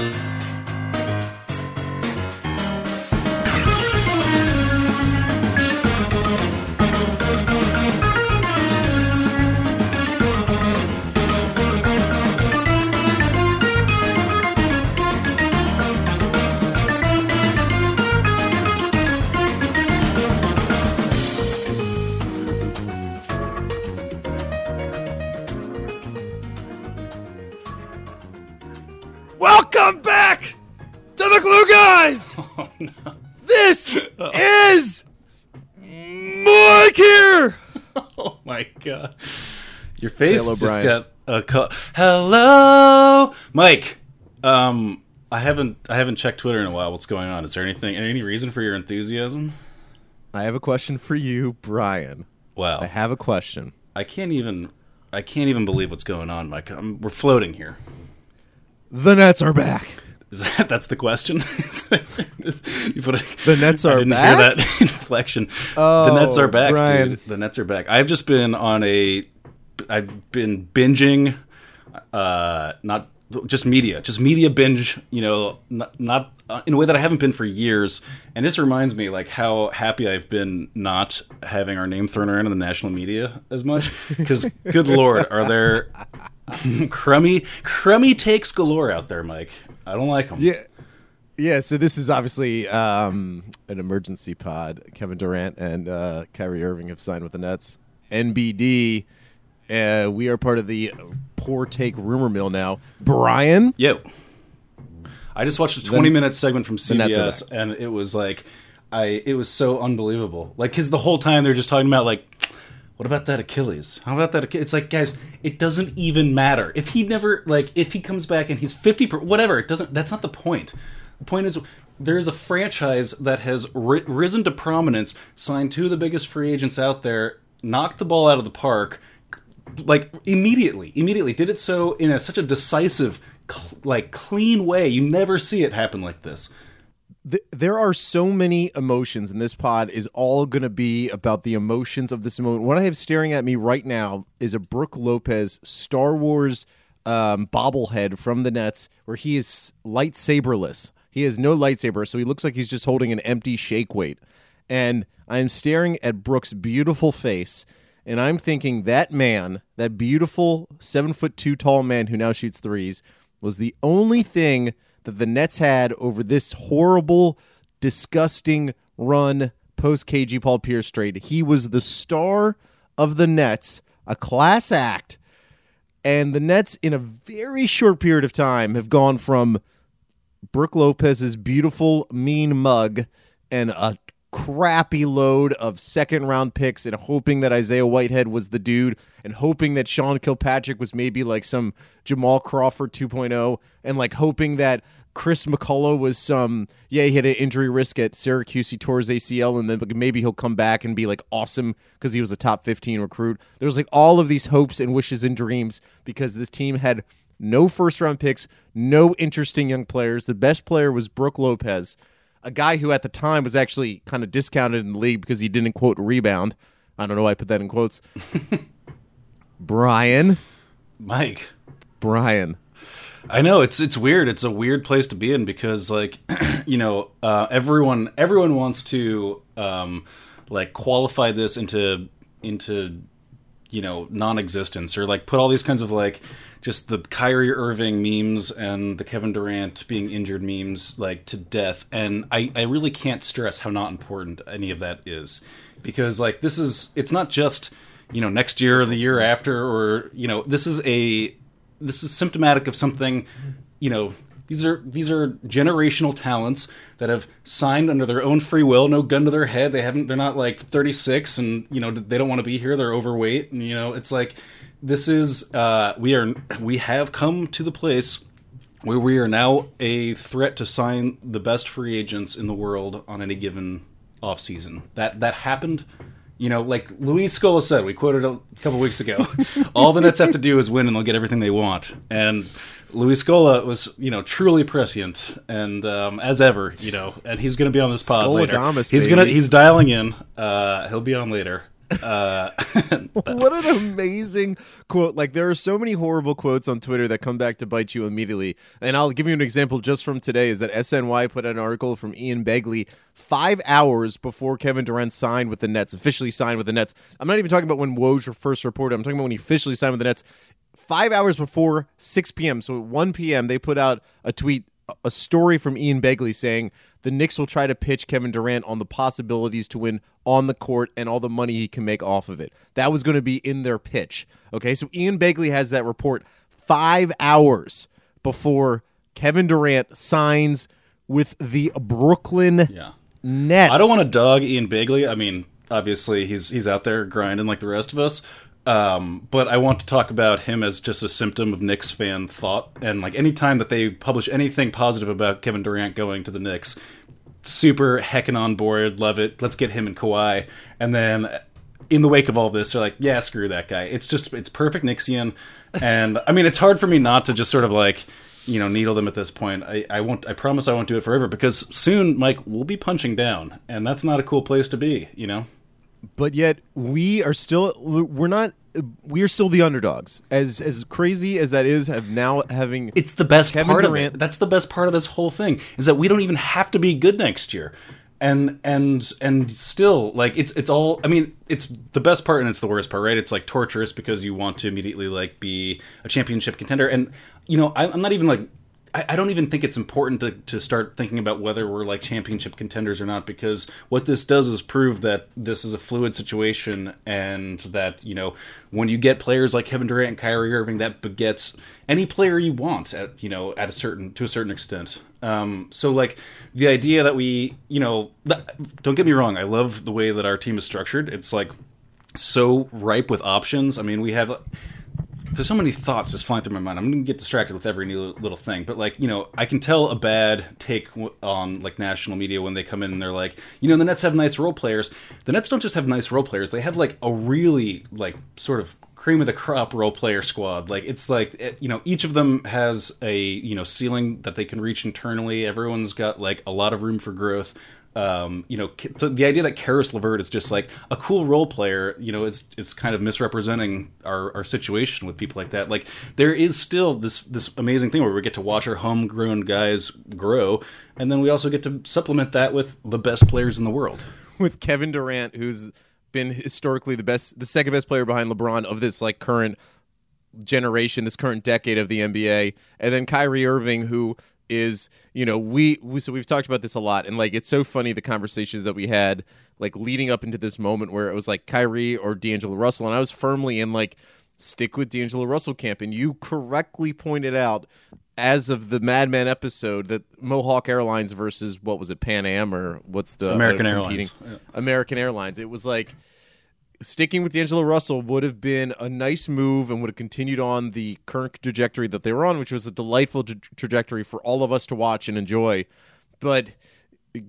Welcome Your face hello, just Brian. got a cu- Hello, Mike. Um, I haven't I haven't checked Twitter in a while. What's going on? Is there anything any reason for your enthusiasm? I have a question for you, Brian. Wow, I have a question. I can't even I can't even believe what's going on, Mike. I'm, we're floating here. The Nets are back. Is that that's the question? you put a, The Nets are I didn't back? hear that inflection. Oh, the Oh, Nets are back, Brian. dude. The Nets are back. I've just been on a. I've been binging, uh, not just media, just media binge. You know, not, not uh, in a way that I haven't been for years. And this reminds me, like how happy I've been not having our name thrown around in the national media as much. Because, good lord, are there crummy, crummy takes galore out there, Mike? I don't like them. Yeah. Yeah, so this is obviously um, an emergency pod. Kevin Durant and uh, Kyrie Irving have signed with the Nets. NBD, uh, we are part of the poor take rumor mill now. Brian, Yo. I just watched a 20 minute segment from CBS and it was like I it was so unbelievable. Like cuz the whole time they're just talking about like what about that Achilles? How about that Achilles? It's like guys, it doesn't even matter. If he never like if he comes back and he's 50 per, whatever, it doesn't that's not the point. The point is there is a franchise that has ri- risen to prominence, signed two of the biggest free agents out there, knocked the ball out of the park, like immediately immediately did it so in a such a decisive cl- like clean way you never see it happen like this th- there are so many emotions, and this pod is all going to be about the emotions of this moment. What I have staring at me right now is a Brook Lopez Star Wars um, bobblehead from the Nets, where he is lightsaberless. He has no lightsaber, so he looks like he's just holding an empty shake weight. And I'm staring at Brook's beautiful face, and I'm thinking that man, that beautiful seven foot two tall man who now shoots threes, was the only thing that the Nets had over this horrible, disgusting run post KG Paul Pierce trade. He was the star of the Nets, a class act. And the Nets, in a very short period of time, have gone from Brook Lopez's beautiful, mean mug and a crappy load of second round picks and hoping that Isaiah Whitehead was the dude and hoping that Sean Kilpatrick was maybe like some Jamal Crawford 2.0 and like hoping that Chris McCullough was some yeah he had an injury risk at Syracuse he tore his ACL and then maybe he'll come back and be like awesome because he was a top 15 recruit there was like all of these hopes and wishes and dreams because this team had no first round picks, no interesting young players. The best player was Brook Lopez, a guy who at the time was actually kind of discounted in the league because he didn't quote rebound. I don't know why I put that in quotes. Brian, mike Brian. i know it's it's weird it's a weird place to be in because like you know uh, everyone everyone wants to um like qualify this into into you know non-existence or like put all these kinds of like just the Kyrie Irving memes and the Kevin Durant being injured memes like to death. And I I really can't stress how not important any of that is. Because like this is it's not just you know next year or the year after or you know this is a this is symptomatic of something you know these are these are generational talents that have signed under their own free will no gun to their head. They haven't they're not like 36 and you know they don't want to be here. They're overweight. And you know it's like this is uh we are we have come to the place where we are now a threat to sign the best free agents in the world on any given offseason that that happened you know, like Luis Scola said, we quoted a couple weeks ago. all the Nets have to do is win, and they'll get everything they want. And Luis Scola was, you know, truly prescient, and um, as ever, you know, and he's going to be on this pod later. Scoladamus, He's gonna he's dialing in. Uh, he'll be on later. Uh, what an amazing quote. Like, there are so many horrible quotes on Twitter that come back to bite you immediately. And I'll give you an example just from today is that SNY put an article from Ian Begley five hours before Kevin Durant signed with the Nets, officially signed with the Nets. I'm not even talking about when Woj first reported, I'm talking about when he officially signed with the Nets. Five hours before 6 p.m., so at 1 p.m., they put out a tweet, a story from Ian Begley saying the Knicks will try to pitch Kevin Durant on the possibilities to win on the court and all the money he can make off of it. That was going to be in their pitch. Okay, so Ian Begley has that report five hours before Kevin Durant signs with the Brooklyn yeah. Nets. I don't want to dog Ian Begley. I mean, obviously he's he's out there grinding like the rest of us. Um, but I want to talk about him as just a symptom of Knicks fan thought. And like anytime that they publish anything positive about Kevin Durant going to the Knicks, super heckin' on board, love it. Let's get him and Kawhi. And then in the wake of all this, they're like, yeah, screw that guy. It's just it's perfect Nixian. And I mean, it's hard for me not to just sort of like you know needle them at this point. I, I won't. I promise I won't do it forever because soon, Mike, we'll be punching down, and that's not a cool place to be. You know. But yet we are still we're not we are still the underdogs. As as crazy as that is, have now having it's the best Kevin part Durant- of it. That's the best part of this whole thing is that we don't even have to be good next year. And and and still like it's it's all I mean it's the best part and it's the worst part right it's like torturous because you want to immediately like be a championship contender and you know I, I'm not even like I, I don't even think it's important to, to start thinking about whether we're like championship contenders or not because what this does is prove that this is a fluid situation and that you know when you get players like Kevin Durant and Kyrie Irving that begets any player you want at you know at a certain to a certain extent. Um, so like the idea that we you know don't get me wrong I love the way that our team is structured. It's like so ripe with options. I mean we have there's so many thoughts just flying through my mind. I'm gonna get distracted with every new little thing, but like you know, I can tell a bad take on like national media when they come in and they're like, you know, the Nets have nice role players. The Nets don't just have nice role players; they have like a really like sort of cream of the crop role player squad. Like it's like it, you know, each of them has a you know ceiling that they can reach internally. Everyone's got like a lot of room for growth um, you know, so the idea that Caris LeVert is just like a cool role player, you know, it's it's kind of misrepresenting our, our situation with people like that. Like there is still this this amazing thing where we get to watch our homegrown guys grow, and then we also get to supplement that with the best players in the world. with Kevin Durant, who's been historically the best, the second best player behind LeBron of this like current generation, this current decade of the NBA, and then Kyrie Irving, who is you know we, we so we've talked about this a lot, and like it's so funny the conversations that we had like leading up into this moment where it was like Kyrie or D'Angelo Russell, and I was firmly in like stick with D'Angelo Russell camp, and you correctly pointed out. As of the Mad Men episode, that Mohawk Airlines versus what was it, Pan Am or what's the American Airlines. competing- American Airlines. It was like sticking with D'Angelo Russell would have been a nice move and would have continued on the current trajectory that they were on, which was a delightful tra- trajectory for all of us to watch and enjoy. But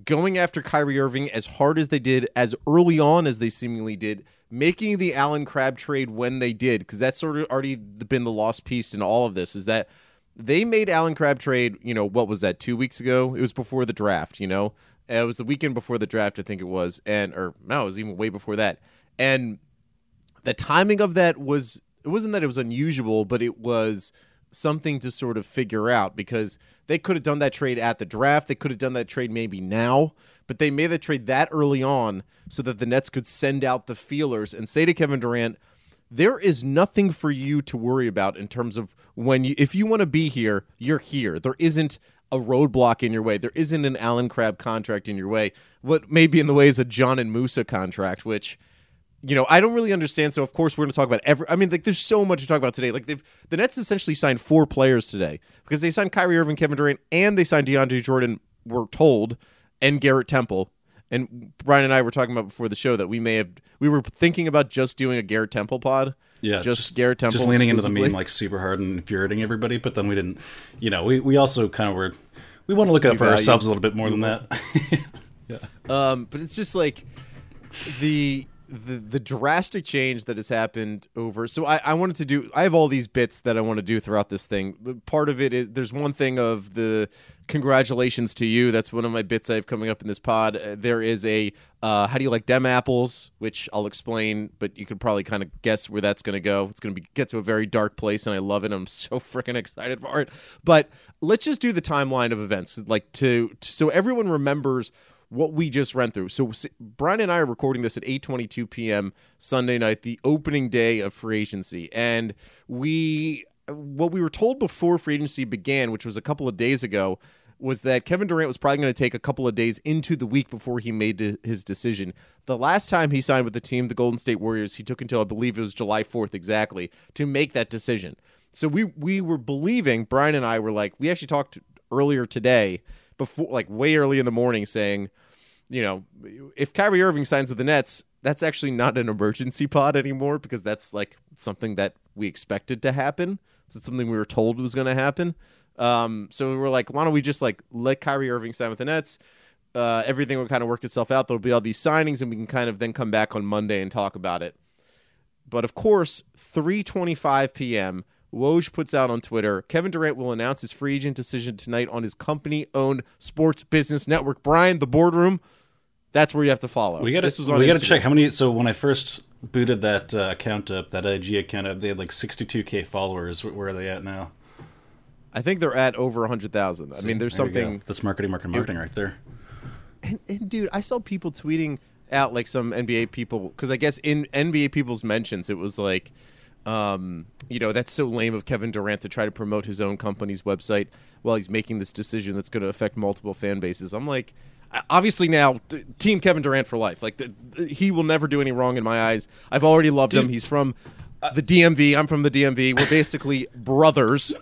going after Kyrie Irving as hard as they did, as early on as they seemingly did, making the Allen Crabbe trade when they did, because that's sort of already been the lost piece in all of this, is that they made Allen Crabbe trade, you know, what was that, two weeks ago? It was before the draft, you know? It was the weekend before the draft, I think it was. And, or no, it was even way before that. And the timing of that was, it wasn't that it was unusual, but it was something to sort of figure out because they could have done that trade at the draft. They could have done that trade maybe now, but they made the trade that early on so that the Nets could send out the feelers and say to Kevin Durant, there is nothing for you to worry about in terms of when you if you want to be here, you're here. There isn't a roadblock in your way. There isn't an Allen Crabbe contract in your way. What may be in the way is a Dzanan Musa contract, which you know, I don't really understand. So of course we're going to talk about every. I mean, like there's so much to talk about today. Like they've the Nets essentially signed four players today because they signed Kyrie Irving, Kevin Durant, and they signed DeAndre Jordan. We're told, and Garrett Temple. And Brian and I were talking about before the show that we may have we were thinking about just doing a Garrett Temple pod. Yeah, just, Garrett Temple. just leaning into the meme like super hard and infuriating everybody. But then we didn't, you know, we, we also kind of were, we want to look out for value- ourselves a little bit more than that. Yeah, um, but it's just like the the the drastic change that has happened over. So I, I wanted to do. I have all these bits that I want to do throughout this thing. Part of it is there's one thing of the congratulations to you. That's one of my bits I have coming up in this pod. Uh, there is a uh, how do you like dem apples, which I'll explain, but you could probably kind of guess where that's going to go. It's going to be get to a very dark place, and I love it. I'm so freaking excited for it. But let's just do the timeline of events, like to so everyone remembers what we just ran through. So Brian and I are recording this at 8:22 p.m. Sunday night, the opening day of free agency, and we what we were told before free agency began, which was a couple of days ago, was that Kevin Durant was probably going to take a couple of days into the week before he made his decision. The last time he signed with the team, the Golden State Warriors, he took until I believe it was July 4th exactly to make that decision. So we we were believing Brian and I were like we actually talked earlier today before like way early in the morning saying you know, if Kyrie Irving signs with the Nets, that's actually not an emergency pod anymore because that's like something that we expected to happen. It's something we were told was going to happen. Um, so we were like, why don't we just like let Kyrie Irving sign with the Nets? Uh, everything will kind of work itself out. There'll be all these signings, and we can kind of then come back on Monday and talk about it. But of course, 3:25 p.m. Woj puts out on Twitter, Kevin Durant will announce his free agent decision tonight on his company-owned sports business network. Brian, the boardroom. That's where you have to follow. We got to we got to check how many. So when I first booted that uh, account up, that IG account up, they had like 62k followers. Where are they at now? I think they're at over 100,000. I mean, there's there something. That's marketing, marketing, marketing, right there. And, and dude, I saw people tweeting out like some NBA people because I guess in NBA people's mentions it was like, um, you know, that's so lame of Kevin Durant to try to promote his own company's website while he's making this decision that's going to affect multiple fan bases. I'm like obviously now team Kevin Durant for life. Like the, he will never do any wrong in my eyes. I've already loved Dude, him. He's from the DMV. I'm from the DMV. We're basically brothers.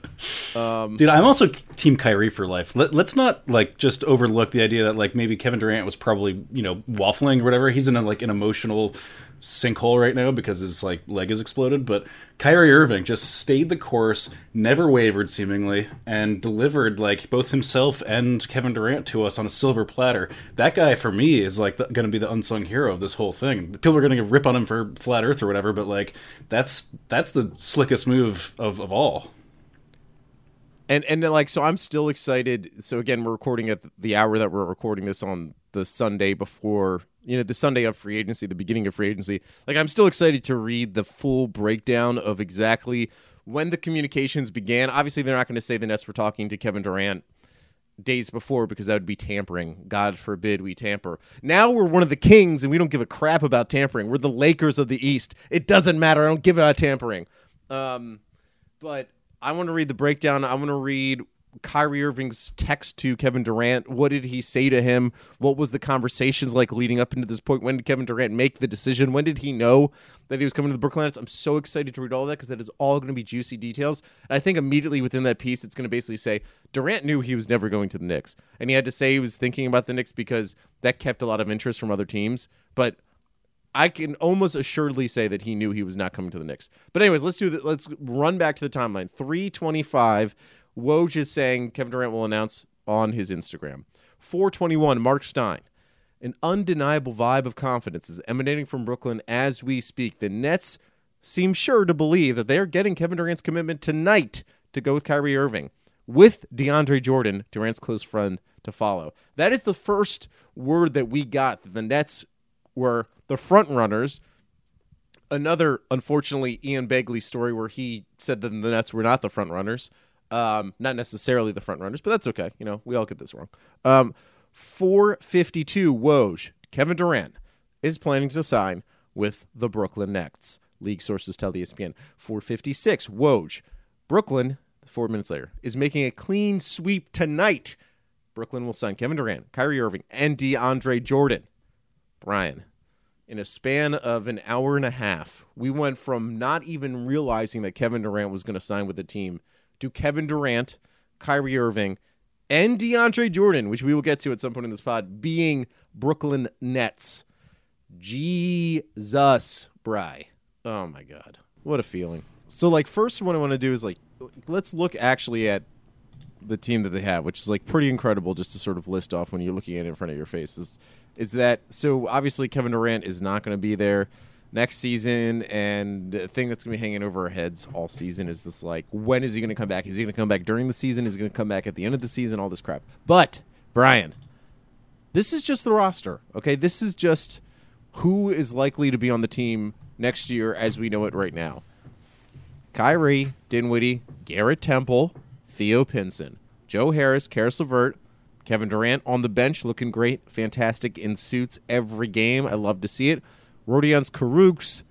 Um, Dude, I'm also team Kyrie for life. Let, us not like just overlook the idea that like maybe Kevin Durant was probably you know waffling or whatever. He's in a, like an emotional sinkhole right now because his like leg has exploded. But Kyrie Irving just stayed the course, never wavered seemingly, and delivered like both himself and Kevin Durant to us on a silver platter. That guy for me is like going to be the unsung hero of this whole thing. People are going to rip on him for flat Earth or whatever, but like that's that's the slickest move of of all and and like so i'm still excited so again we're recording at the hour that we're recording this on the sunday before you know the sunday of free agency the beginning of free agency like i'm still excited to read the full breakdown of exactly when the communications began. Obviously they're not going to say the nets were talking to kevin durant days before because that would be tampering. God forbid we tamper. Now we're one of the kings and we don't give a crap about tampering. We're the lakers of the east. It doesn't matter. I don't give a tampering. Um, but I want to read the breakdown. I want to read Kyrie Irving's text to Kevin Durant. What did he say to him? What was the conversations like leading up into this point? When did Kevin Durant make the decision? When did he know that he was coming to the Brooklyn Nets? I'm so excited to read all that because that is all going to be juicy details. And I think immediately within that piece, it's going to basically say Durant knew he was never going to the Knicks, and he had to say he was thinking about the Knicks because that kept a lot of interest from other teams. But I can almost assuredly say that he knew he was not coming to the Knicks. But anyways, let's do that. Let's run back to the timeline. 325. Woj is saying Kevin Durant will announce on his Instagram. 421. Marc Stein. An undeniable vibe of confidence is emanating from Brooklyn as we speak. The Nets seem sure to believe that they are getting Kevin Durant's commitment tonight to go with Kyrie Irving, with DeAndre Jordan, Durant's close friend, to follow. That is the first word that we got that the Nets were the front runners. Another, unfortunately, Ian Begley story where he said that the Nets were not the front runners. Um, not necessarily the front runners, but that's okay. You know, we all get this wrong. Um, 452 Woj, Kevin Durant is planning to sign with the Brooklyn Nets. League sources tell the ESPN. 456 Woj, Brooklyn, four minutes later, is making a clean sweep tonight. Brooklyn will sign Kevin Durant, Kyrie Irving, and DeAndre Jordan. Brian, in a span of an hour and a half, we went from not even realizing that Kevin Durant was going to sign with the team to Kevin Durant, Kyrie Irving, and DeAndre Jordan, which we will get to at some point in this pod, being Brooklyn Nets. Jesus, Bry. Oh my God. What a feeling. So, like, first, what I want to do is, like, let's look actually at the team that they have, which is like pretty incredible just to sort of list off when you're looking at it in front of your face. Is, is that so? Obviously, Kevin Durant is not going to be there next season, and the thing that's going to be hanging over our heads all season is this: like, when is he going to come back? Is he going to come back during the season? Is he going to come back at the end of the season? All this crap. But Brian, this is just the roster. Okay, this is just who is likely to be on the team next year as we know it right now. Kyrie, Dinwiddie, Garrett Temple, Theo Pinson, Joe Harris, Caris LeVert, Kevin Durant on the bench looking great, fantastic in suits every game. I love to see it. Rodions Kurucs,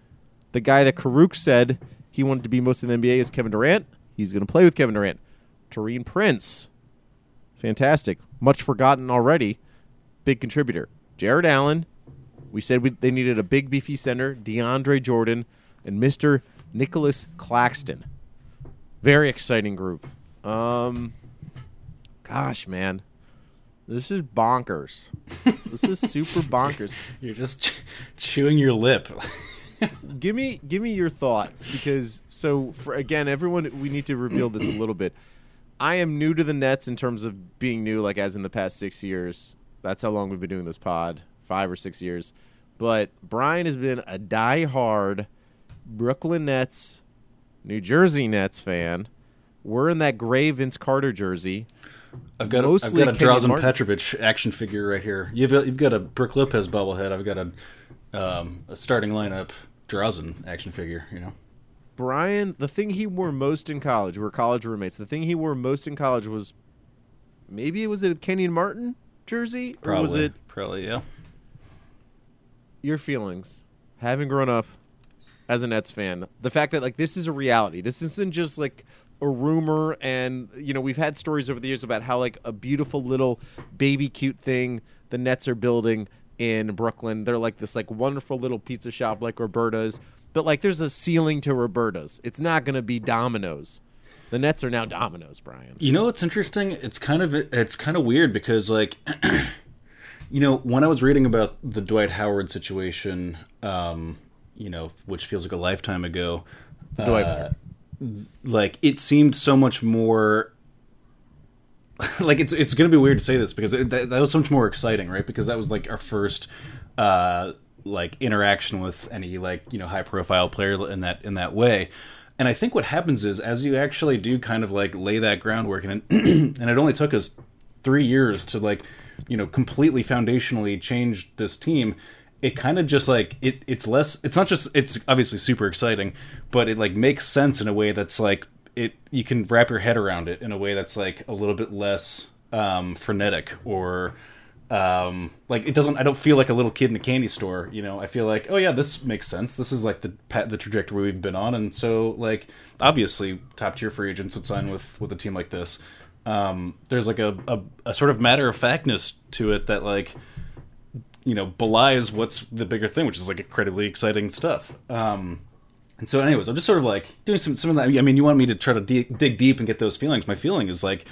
the guy that Kurucs said he wanted to be most in the NBA is Kevin Durant. He's going to play with Kevin Durant. Taurean Prince, fantastic, much forgotten already, big contributor. Jarrett Allen, we said we, they needed a big beefy center, DeAndre Jordan, and Mr. Nicholas Claxton. Very exciting group. Um, gosh, man, this is bonkers. this is super bonkers. You're just ch- chewing your lip. give me, give me your thoughts because so for again, everyone, we need to reveal this a little bit. I am new to the Nets in terms of being new, like as in the past six years. That's how long we've been doing this pod, five or six years. But Brian has been a die-hard Brooklyn Nets, New Jersey Nets fan. We're in that gray Vince Carter jersey. I've got a, I've got a Drazen Petrovic action figure right here. You've got, you've got a Brook Lopez bobblehead. I've got a um, a starting lineup Drazen action figure. You know, Brian. The thing he wore most in college, we are college roommates. The thing he wore most in college was maybe it was it a Kenyon Martin jersey, or probably, was it probably yeah. Your feelings, having grown up as a Nets fan, the fact that like this is a reality. This isn't just like a rumor and you know we've had stories over the years about how like a beautiful little baby cute thing the nets are building in brooklyn. They're like this like wonderful little pizza shop like roberta's but like there's a ceiling to roberta's it's not going to be domino's. The nets are now domino's brian. You know what's interesting? It's kind of it's kind of weird because like you know when i was reading about the dwight howard situation um you know which feels like a lifetime ago the dwight uh, like it seemed so much more like it's it's gonna be weird to say this because it, that, that, was so much more exciting right? Because that was like our first uh like interaction with any like you know high profile player in that in that way. And i think what happens is as you actually do kind of like lay that groundwork and and it only took us three years to like you know completely foundationally change this team it kind of just like it it's less it's not just it's obviously super exciting but it like makes sense in a way that's like it you can wrap your head around it in a way that's like a little bit less um frenetic or um like it doesn't i don't feel like a little kid in a candy store you know? I feel like oh yeah this makes sense. This is like the the trajectory we've been on. And so like obviously top tier free agents would sign with with a team like this. Um there's like a, a, a sort of matter of factness to it that like you know belies what's the bigger thing, which is like incredibly exciting stuff. Um, and so, anyways, I'm just sort of like doing some some of that. I mean, you want me to try to de- dig deep and get those feelings. My feeling is like,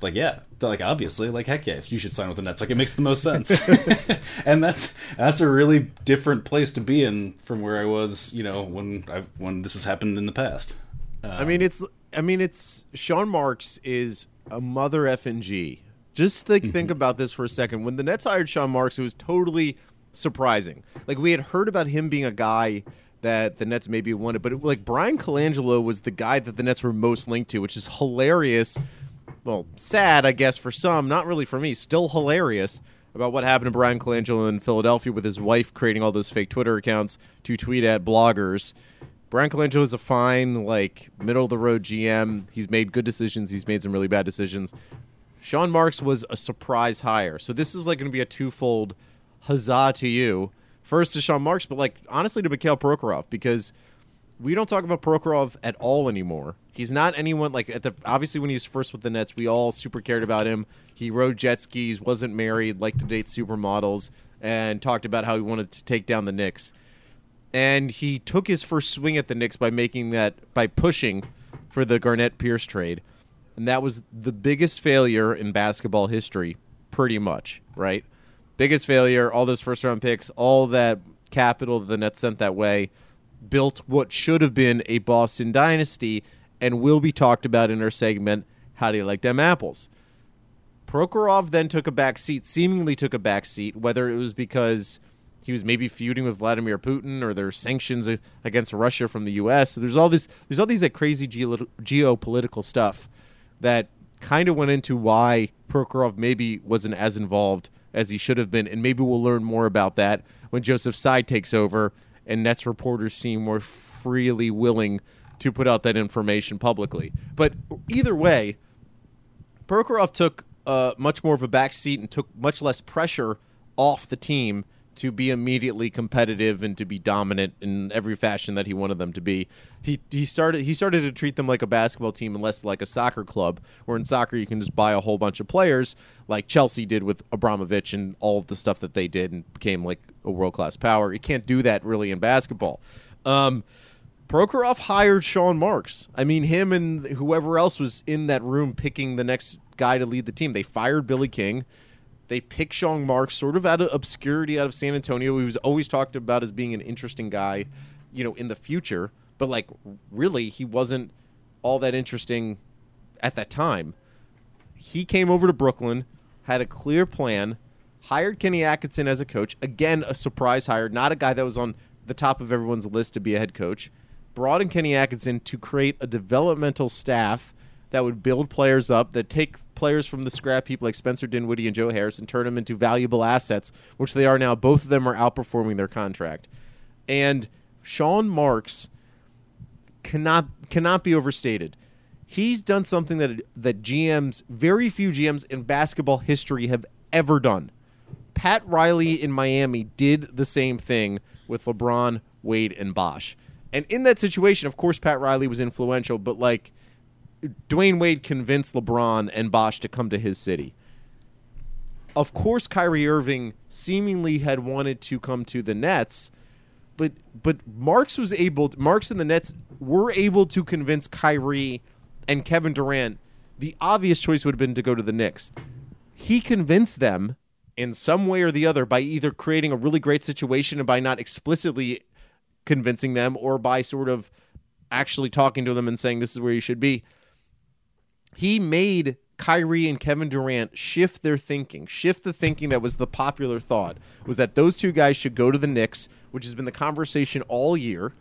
like yeah, like obviously, like heck yeah, you should sign with the Nets. Like it makes the most sense, and that's that's a really different place to be in from where I was, you know, when I when this has happened in the past. Um, I mean, it's I mean, it's Sean Marks is a mother f and g just think mm-hmm. think about this for a second. When the Nets hired Sean Marks, it was totally surprising. Like we had heard about him being a guy that the Nets maybe wanted, but it, like Bryan Colangelo was the guy that the Nets were most linked to, which is hilarious. Well, sad, I guess, for some, not really for me. Still hilarious about what happened to Bryan Colangelo in Philadelphia with his wife creating all those fake Twitter accounts to tweet at bloggers. Bryan Colangelo is a fine, like middle of the road GM. He's made good decisions. He's made some really bad decisions. Sean Marks was a surprise hire. So this is like going to be a twofold huzzah to you. First to Sean Marks, but like honestly to Mikhail Prokhorov because we don't talk about Prokhorov at all anymore. He's not anyone like at the obviously when he was first with the Nets, we all super cared about him. He rode jet skis, wasn't married, liked to date supermodels, and talked about how he wanted to take down the Knicks. And he took his first swing at the Knicks by making that by pushing for the Garnett Pierce trade and that was the biggest failure in basketball history, pretty much, right? Biggest failure, all those first round picks, all that capital the Nets sent that way, built what should have been a Boston dynasty, and will be talked about in our segment How do you like them apples? Prokhorov then took a back seat, seemingly took a back seat, whether it was because he was maybe feuding with Vladimir Putin or there's sanctions against Russia from the U.S. So there's all this, there's all these like crazy geo- geopolitical stuff that kind of went into why Prokhorov maybe wasn't as involved as he should have been, and maybe we'll learn more about that when Joseph Tsai takes over and Nets reporters seem more freely willing to put out that information publicly. But either way, Prokhorov took uh, much more of a back seat and took much less pressure off the team to be immediately competitive and to be dominant in every fashion that he wanted them to be. He he started he started to treat them like a basketball team and less like a soccer club. Where in soccer you can just buy a whole bunch of players like Chelsea did with Abramovich and all of the stuff that they did and became like a world class power. You can't do that really in basketball. Um, Prokhorov hired Sean Marks. I mean, him and whoever else was in that room picking the next guy to lead the team. They fired Billy King. They pick Sean Marks sort of out of obscurity out of San Antonio. He was always talked about as being an interesting guy, you know, in the future. But like, really, he wasn't all that interesting at that time. He came over to Brooklyn, had a clear plan, hired Kenny Atkinson as a coach. Again, a surprise hire, not a guy that was on the top of everyone's list to be a head coach. Brought in Kenny Atkinson to create a developmental staff that would build players up, that take players from the scrap heap like Spencer Dinwiddie and Joe Harris and turn them into valuable assets, which they are now. Both of them are outperforming their contract. And Sean Marks cannot cannot be overstated. He's done something that that GMs, very few GMs in basketball history have ever done. Pat Riley in Miami did the same thing with LeBron, Wade, and Bosh. And in that situation, of course, Pat Riley was influential, but like Dwyane Wade convinced LeBron and Bosh to come to his city. Of course, Kyrie Irving seemingly had wanted to come to the Nets, but but Marks was able. To, Marks and the Nets were able to convince Kyrie and Kevin Durant. The obvious choice would have been to go to the Knicks. He convinced them in some way or the other by either creating a really great situation and by not explicitly convincing them, or by sort of actually talking to them and saying this is where you should be he made Kyrie and Kevin Durant shift their thinking, shift the thinking that was the popular thought was that those two guys should go to the Knicks, which has been the conversation all year.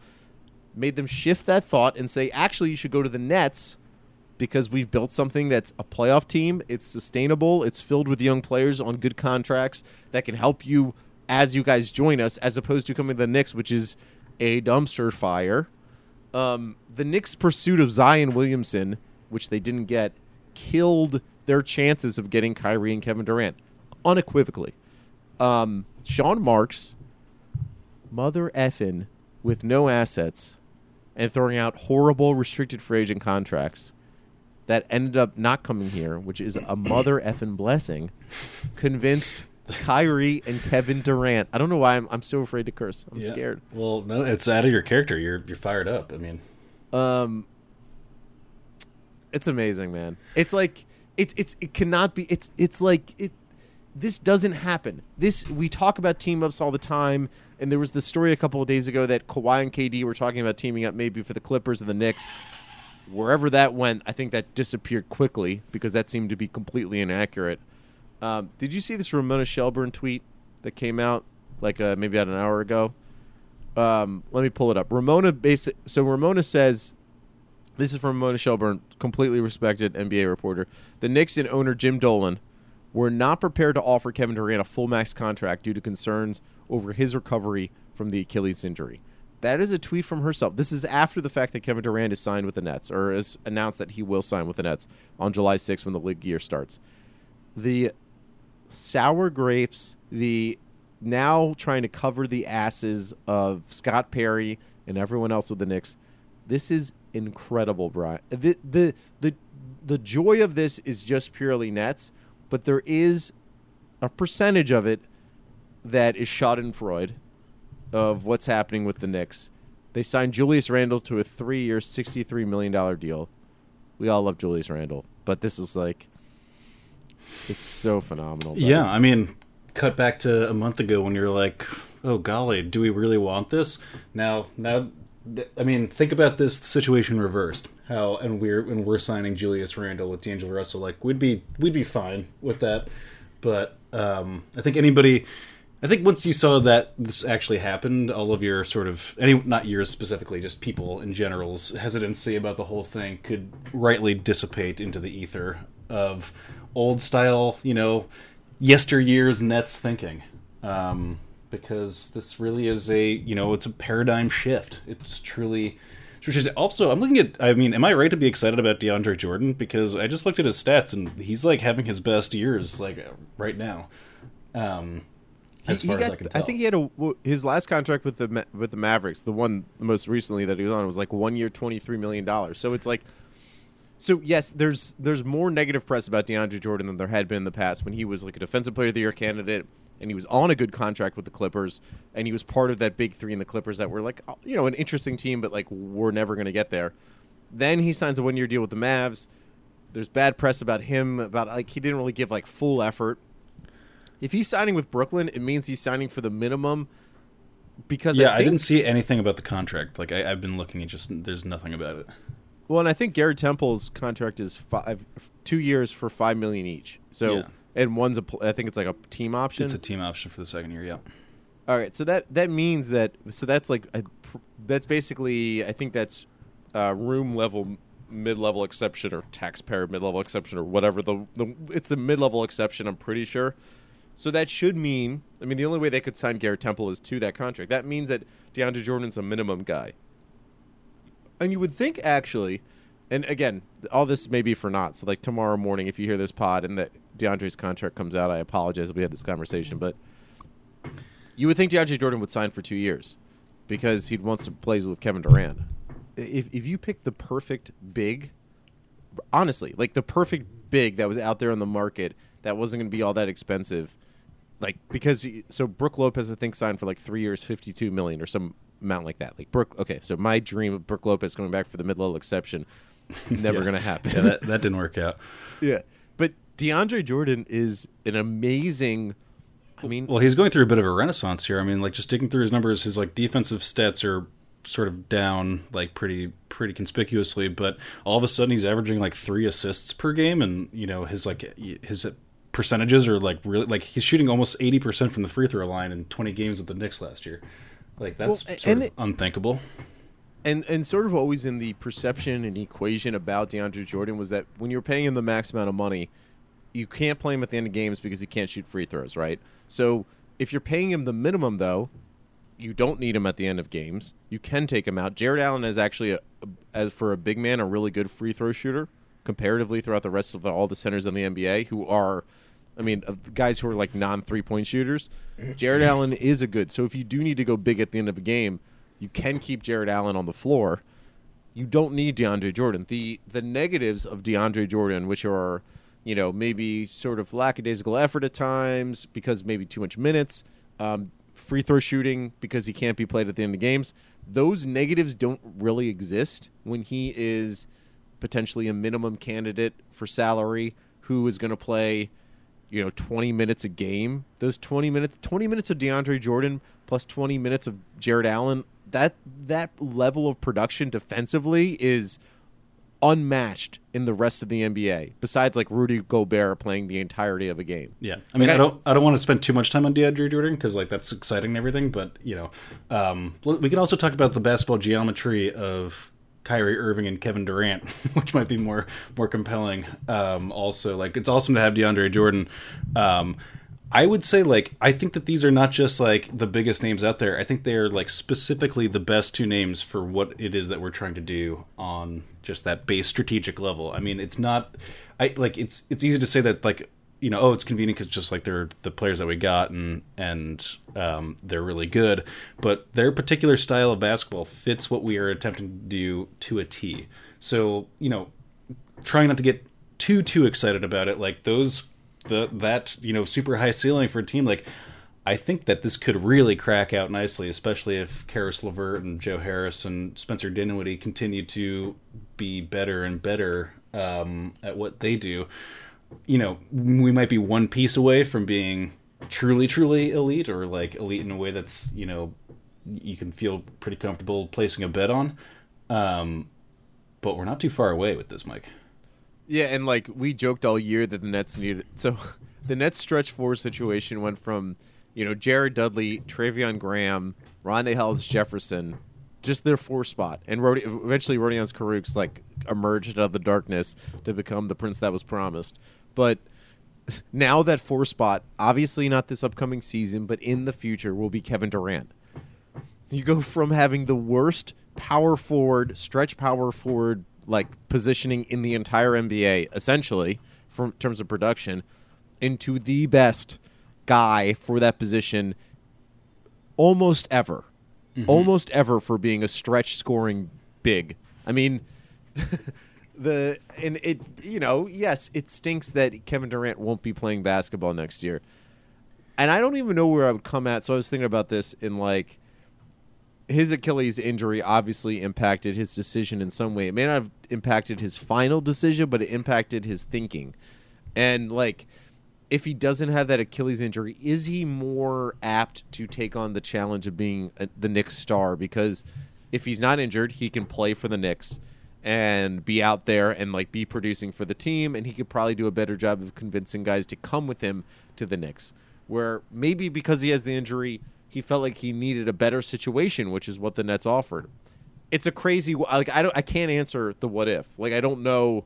Made them shift that thought and say, actually, you should go to the Nets because we've built something that's a playoff team. It's sustainable. It's filled with young players on good contracts that can help you as you guys join us, as opposed to coming to the Knicks, which is a dumpster fire. Um, the Knicks' pursuit of Zion Williamson which they didn't get, killed their chances of getting Kyrie and Kevin Durant unequivocally. Um, Sean Marks, mother effin' with no assets and throwing out horrible restricted free agent contracts that ended up not coming here, which is a mother effin blessing, convinced Kyrie and Kevin Durant. I don't know why I'm, I'm so afraid to curse. I'm yeah. scared. Well, no, it's out of your character. You're you're fired up. I mean, um, it's amazing, man. It's like it's it's it cannot be. It's it's like it. This doesn't happen. This we talk about team ups all the time, and there was the story a couple of days ago that Kawhi and KD were talking about teaming up maybe for the Clippers and the Knicks. Wherever that went, I think that disappeared quickly because that seemed to be completely inaccurate. Um, did you see this Ramona Shelburne tweet that came out like uh, maybe about an hour ago? Um, let me pull it up. Ramona basic. So Ramona says this is from Mona Shelburne, completely respected NBA reporter. The Knicks and owner Jim Dolan were not prepared to offer Kevin Durant a full max contract due to concerns over his recovery from the Achilles injury. That is a tweet from herself. This is after the fact that Kevin Durant is signed with the Nets, or has announced that he will sign with the Nets on July 6th when the league year starts. The sour grapes, the now trying to cover the asses of Scott Perry and everyone else with the Knicks. This is incredible, Brian. The the the the joy of this is just purely Nets, but there is a percentage of it that is Schadenfreude of what's happening with the Knicks. They signed Julius Randle to a three-year, sixty-three million dollar deal. We all love Julius Randle, but this is like, it's so phenomenal. Buddy. Yeah, I mean, cut back to a month ago when you're like, "Oh golly, do we really want this?" Now, now I mean, think about this situation reversed. How and we're when we're signing Julius Randle with D'Angelo Russell, like we'd be we'd be fine with that. But um, I think anybody, I think once you saw that this actually happened, all of your sort of any not yours specifically, just people in general's hesitancy about the whole thing could rightly dissipate into the ether of old style, you know, yesteryear's Nets thinking. Um, because this really is a you know it's a paradigm shift. It's truly. Which is also, I'm looking at. I mean, am I right to be excited about DeAndre Jordan? Because I just looked at his stats and he's like having his best years like right now. Um, as He- far he as I can tell. I think he had a his last contract with the with the Mavericks, the one most recently that he was on was like one year, twenty three million dollars. So it's like, so yes, there's there's more negative press about DeAndre Jordan than there had been in the past when he was like a defensive player of the year candidate and he was on a good contract with the Clippers and he was part of that big three in the Clippers that were like you know an interesting team, but like we're never going to get there. Then he signs a one year deal with the Mavs. There's bad press about him about like he didn't really give like full effort. If he's signing with Brooklyn, it means he's signing for the minimum because yeah, I, I, didn't see anything about the contract. Like I, I've been looking, at just there's nothing about it. Well, and I think Garrett Temple's contract is five, two years for five million each. So, Yeah. And one's a, pl- I think it's like a team option. It's a team option for the second year. Yeah. All right, so that that means that so that's like a, that's basically I think that's uh, room level mid level exception or taxpayer mid level exception or whatever the, the it's the mid level exception. I'm pretty sure. So that should mean I mean the only way they could sign Garrett Temple is to that contract. That means that DeAndre Jordan's a minimum guy. And you would think actually, and again, all this may be for naught. So like tomorrow morning, if you hear this pod and that DeAndre's contract comes out, I apologize. We had this conversation, but you would think DeAndre Jordan would sign for two years because he wants to play with Kevin Durant. If if you pick the perfect big, honestly, like the perfect big that was out there on the market that wasn't going to be all that expensive, like because so Brook Lopez I think signed for like three years, fifty two million or some amount like that. Like Brook, okay, so my dream of Brook Lopez coming back for the mid level exception, never Yeah. going to happen. Yeah, that, that didn't work out. yeah, DeAndre Jordan is an amazing. I mean, Well, he's going through a bit of a renaissance here. I mean, like just digging through his numbers, his like defensive stats are sort of down like pretty pretty conspicuously, but all of a sudden he's averaging like 3 assists per game and, you know, his like his percentages are like really like he's shooting almost 80% from the free throw line in 20 games with the Knicks last year. Like that's Well, sort of it- unthinkable. and and sort of always in the perception and equation about DeAndre Jordan was that when you're paying him the max amount of money, you can't play him at the end of games because he can't shoot free throws, right? So if you're paying him the minimum though, you don't need him at the end of games. You can take him out. Jarrett Allen is actually a, as for a big man a really good free throw shooter comparatively throughout the rest of all the centers in the NBA who are I mean, guys who are like non three point shooters, Jarrett Allen is a good. So if you do need to go big at the end of a game, you can keep Jarrett Allen on the floor. You don't need DeAndre Jordan. The the negatives of DeAndre Jordan, which are, you know, maybe sort of lackadaisical effort at times because maybe too much minutes, um, free throw shooting because he can't be played at the end of games. Those negatives don't really exist when he is potentially a minimum candidate for salary who is going to play you know 20 minutes a game those 20 minutes 20 minutes of DeAndre Jordan plus 20 minutes of Jarrett Allen that that level of production defensively is unmatched in the rest of the NBA besides like Rudy Gobert playing the entirety of a game Yeah, I mean, Like, I I- don't, I don't want to spend too much time on DeAndre Jordan because like that's exciting and everything, but you know, um, we can also talk about the basketball geometry of Kyrie Irving and Kevin Durant, which might be more more compelling. Um, also, like it's awesome to have DeAndre Jordan. Um, I would say like I think that these are not just like the biggest names out there. I think they are like specifically the best two names for what it is that we're trying to do on just that base strategic level. I mean, it's not I like it's it's easy to say that like you know, oh, it's convenient because just like they're the players that we got and and um, they're really good, but their particular style of basketball fits what we are attempting to do to a T. So you know, trying not to get too too excited about it, like those the that you know super high ceiling for a team like. I think that this could really crack out nicely, especially if Caris LeVert and Joe Harris and Spencer Dinwiddie continue to be better and better um, at what they do you know, we might be one piece away from being truly, truly elite or like elite in a way that's, you know, you can feel pretty comfortable placing a bet on. Um, but we're not too far away with this, Mike. Yeah, and like we joked all year that the Nets needed. So the Nets stretch four situation went from you know Jared Dudley, Treveon Graham, Rondae Hollis Jefferson, just their four spot, and Rodi- eventually Rodions Kurucs like emerged out of the darkness to become the prince that was promised. But now that four spot, obviously not this upcoming season, but in the future, will be Kevin Durant. You go from having the worst power forward, stretch power forward like positioning in the entire NBA, essentially, from terms of production, into the best guy for that position almost ever. Mm-hmm. Almost ever for being a stretch scoring big. I mean the and it you know, yes, it stinks that Kevin Durant won't be playing basketball next year. And I don't even know where I would come at, so I was thinking about this in like his Achilles injury obviously impacted his decision in some way. It may not have impacted his final decision, but it impacted his thinking. And like if he doesn't have that Achilles injury, is he more apt to take on the challenge of being a, the Knicks star? Because if he's not injured, he can play for the Knicks and be out there and like be producing for the team, and he could probably do a better job of convincing guys to come with him to the Knicks. Where maybe because he has the injury, he felt like he needed a better situation, which is what the Nets offered. It's a crazy like I don't I can't answer the what if. Like I don't know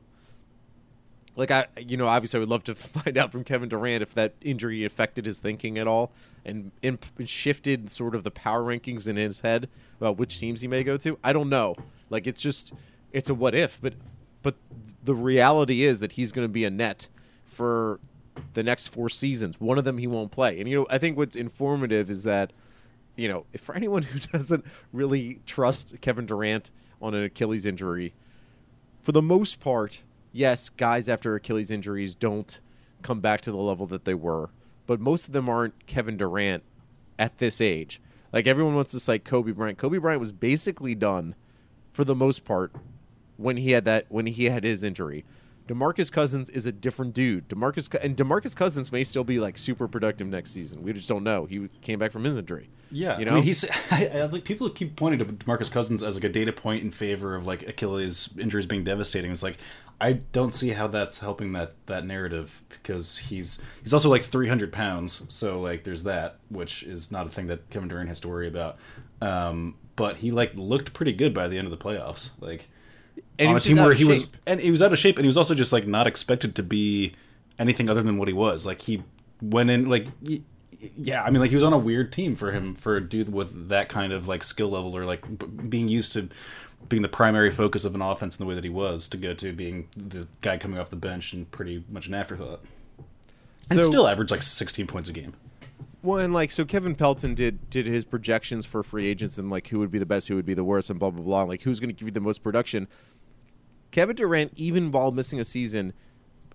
like I you know obviously I would love to find out from Kevin Durant if that injury affected his thinking at all and imp- shifted sort of the power rankings in his head about which teams he may go to. I don't know. Like it's just it's a what if, but but the reality is that he's going to be a net for the next four seasons. One of them he won't play. And you know, I think what's informative is that you know, if for anyone who doesn't really trust Kevin Durant on an Achilles injury, for the most part, yes, guys after Achilles injuries don't come back to the level that they were, but most of them aren't Kevin Durant at this age. Like everyone wants to cite Kobe Bryant. Kobe Bryant was basically done for the most part when he had that when he had his injury. DeMarcus Cousins is a different dude. DeMarcus and DeMarcus Cousins may still be like super productive next season. We just don't know. He came back from his injury. Yeah, you know, I mean, he's. I, I, like people keep pointing to Demarcus Cousins as like a data point in favor of like Achilles injuries being devastating. It's like I don't see how that's helping that that narrative because he's he's also like 300 pounds, so like there's that, which is not a thing that Kevin Durant has to worry about. Um, but he like looked pretty good by the end of the playoffs, like and on he a was team out where of he was shape. and he was out of shape, and he was also just like not expected to be anything other than what he was. Like he went in like. y- Yeah, I mean, like he was on a weird team for him for a dude with that kind of like skill level or like b- being used to being the primary focus of an offense in the way that he was to go to being the guy coming off the bench and pretty much an afterthought. and So- still averaged like 16 points a game. Well, and like so, Kevin Pelton did did his projections for free agents and like who would be the best, who would be the worst, and blah blah blah. Like who's going to give you the most production? Kevin Durant, even while missing a season,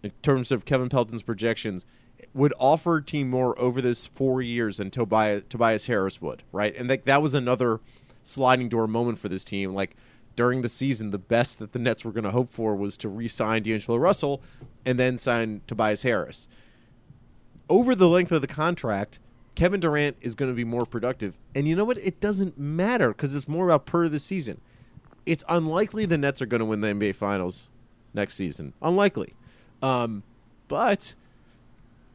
in terms of Kevin Pelton's projections, would offer a team more over those four years than Tobias Tobias Harris would, right? And like that was another sliding door moment for this team. Like during the season, the best that the Nets were going to hope for was to re-sign D'Angelo Russell and then sign Tobias Harris over the length of the contract, Kevin Durant is going to be more productive. And you know what? It doesn't matter because it's more about per the season. It's unlikely the Nets are going to win the NBA Finals next season. Unlikely. Um, but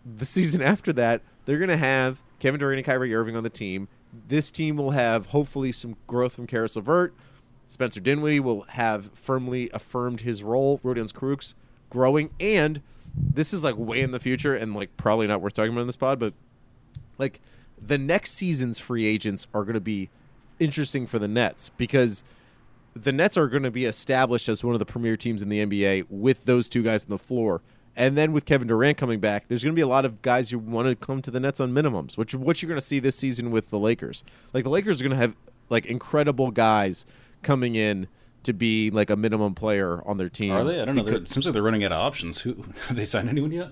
the season after that, they're going to have Kevin Durant and Kyrie Irving on the team. This team will have hopefully some growth from Caris LeVert. Spencer Dinwiddie will have firmly affirmed his role. Rodions Kurucs growing, and this is like way in the future and like probably not worth talking about in this pod, but like the next season's free agents are going to be interesting for the Nets because the Nets are going to be established as one of the premier teams in the NBA with those two guys on the floor. And then with Kevin Durant coming back, there's going to be a lot of guys who want to come to the Nets on minimums, which what you're going to see this season with the Lakers. Like the Lakers are going to have like incredible guys coming in to be like a minimum player on their team. Are they? I don't know. Because- It seems like they're running out of options. Who have they signed anyone yet?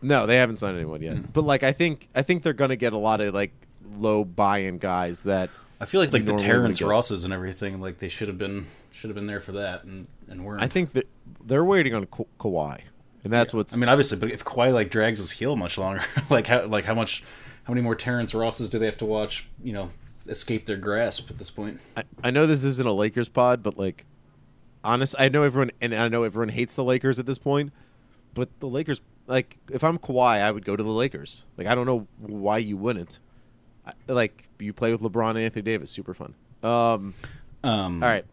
No, they haven't signed anyone yet. Hmm. But like I think I think they're going to get a lot of like low buy-in guys that I feel like like the Terrence. Rosses and everything. Like they should have been should have been there for that and and weren't. I think that they're waiting on Ka- Kawhi, and that's what's. I mean, obviously, but if Kawhi like drags his heel much longer, like how like how much how many more Terrence Rosses do they have to watch? You know, escape their grasp at this point. I, I know this isn't a Lakers pod, but like, honest, I know everyone, and I know everyone hates the Lakers at this point, but the Lakers, like, if I'm Kawhi, I would go to the Lakers. Like, I don't know why you wouldn't. Like, you play with LeBron and Anthony Davis, super fun. Um, Um, all right,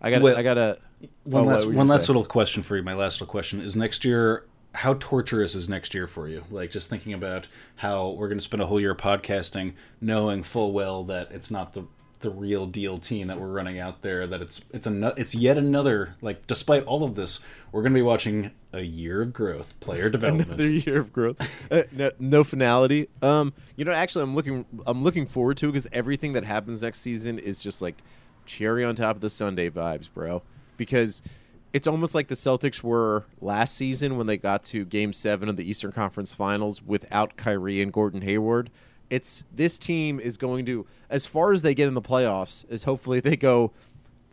I got, Well, I got to. One Oh, last, one last say? little question for you. My last little question is: Next year, how torturous is next year for you? Like just thinking about how we're going to spend a whole year podcasting, knowing full well that it's not the the real deal team that we're running out there. That it's it's a it's yet another like. Despite all of this, we're going to be watching a year of growth, player development. another year of growth. Uh, no, no finality. Um, you know, actually, I'm looking. I'm looking forward to because everything that happens next season is just like cherry on top of the sundae vibes, bro. Because it's almost like the Celtics were last season when they got to Game Seven of the Eastern Conference Finals without Kyrie and Gordon Hayward. It's this team is going to, as far as they get in the playoffs, is hopefully they go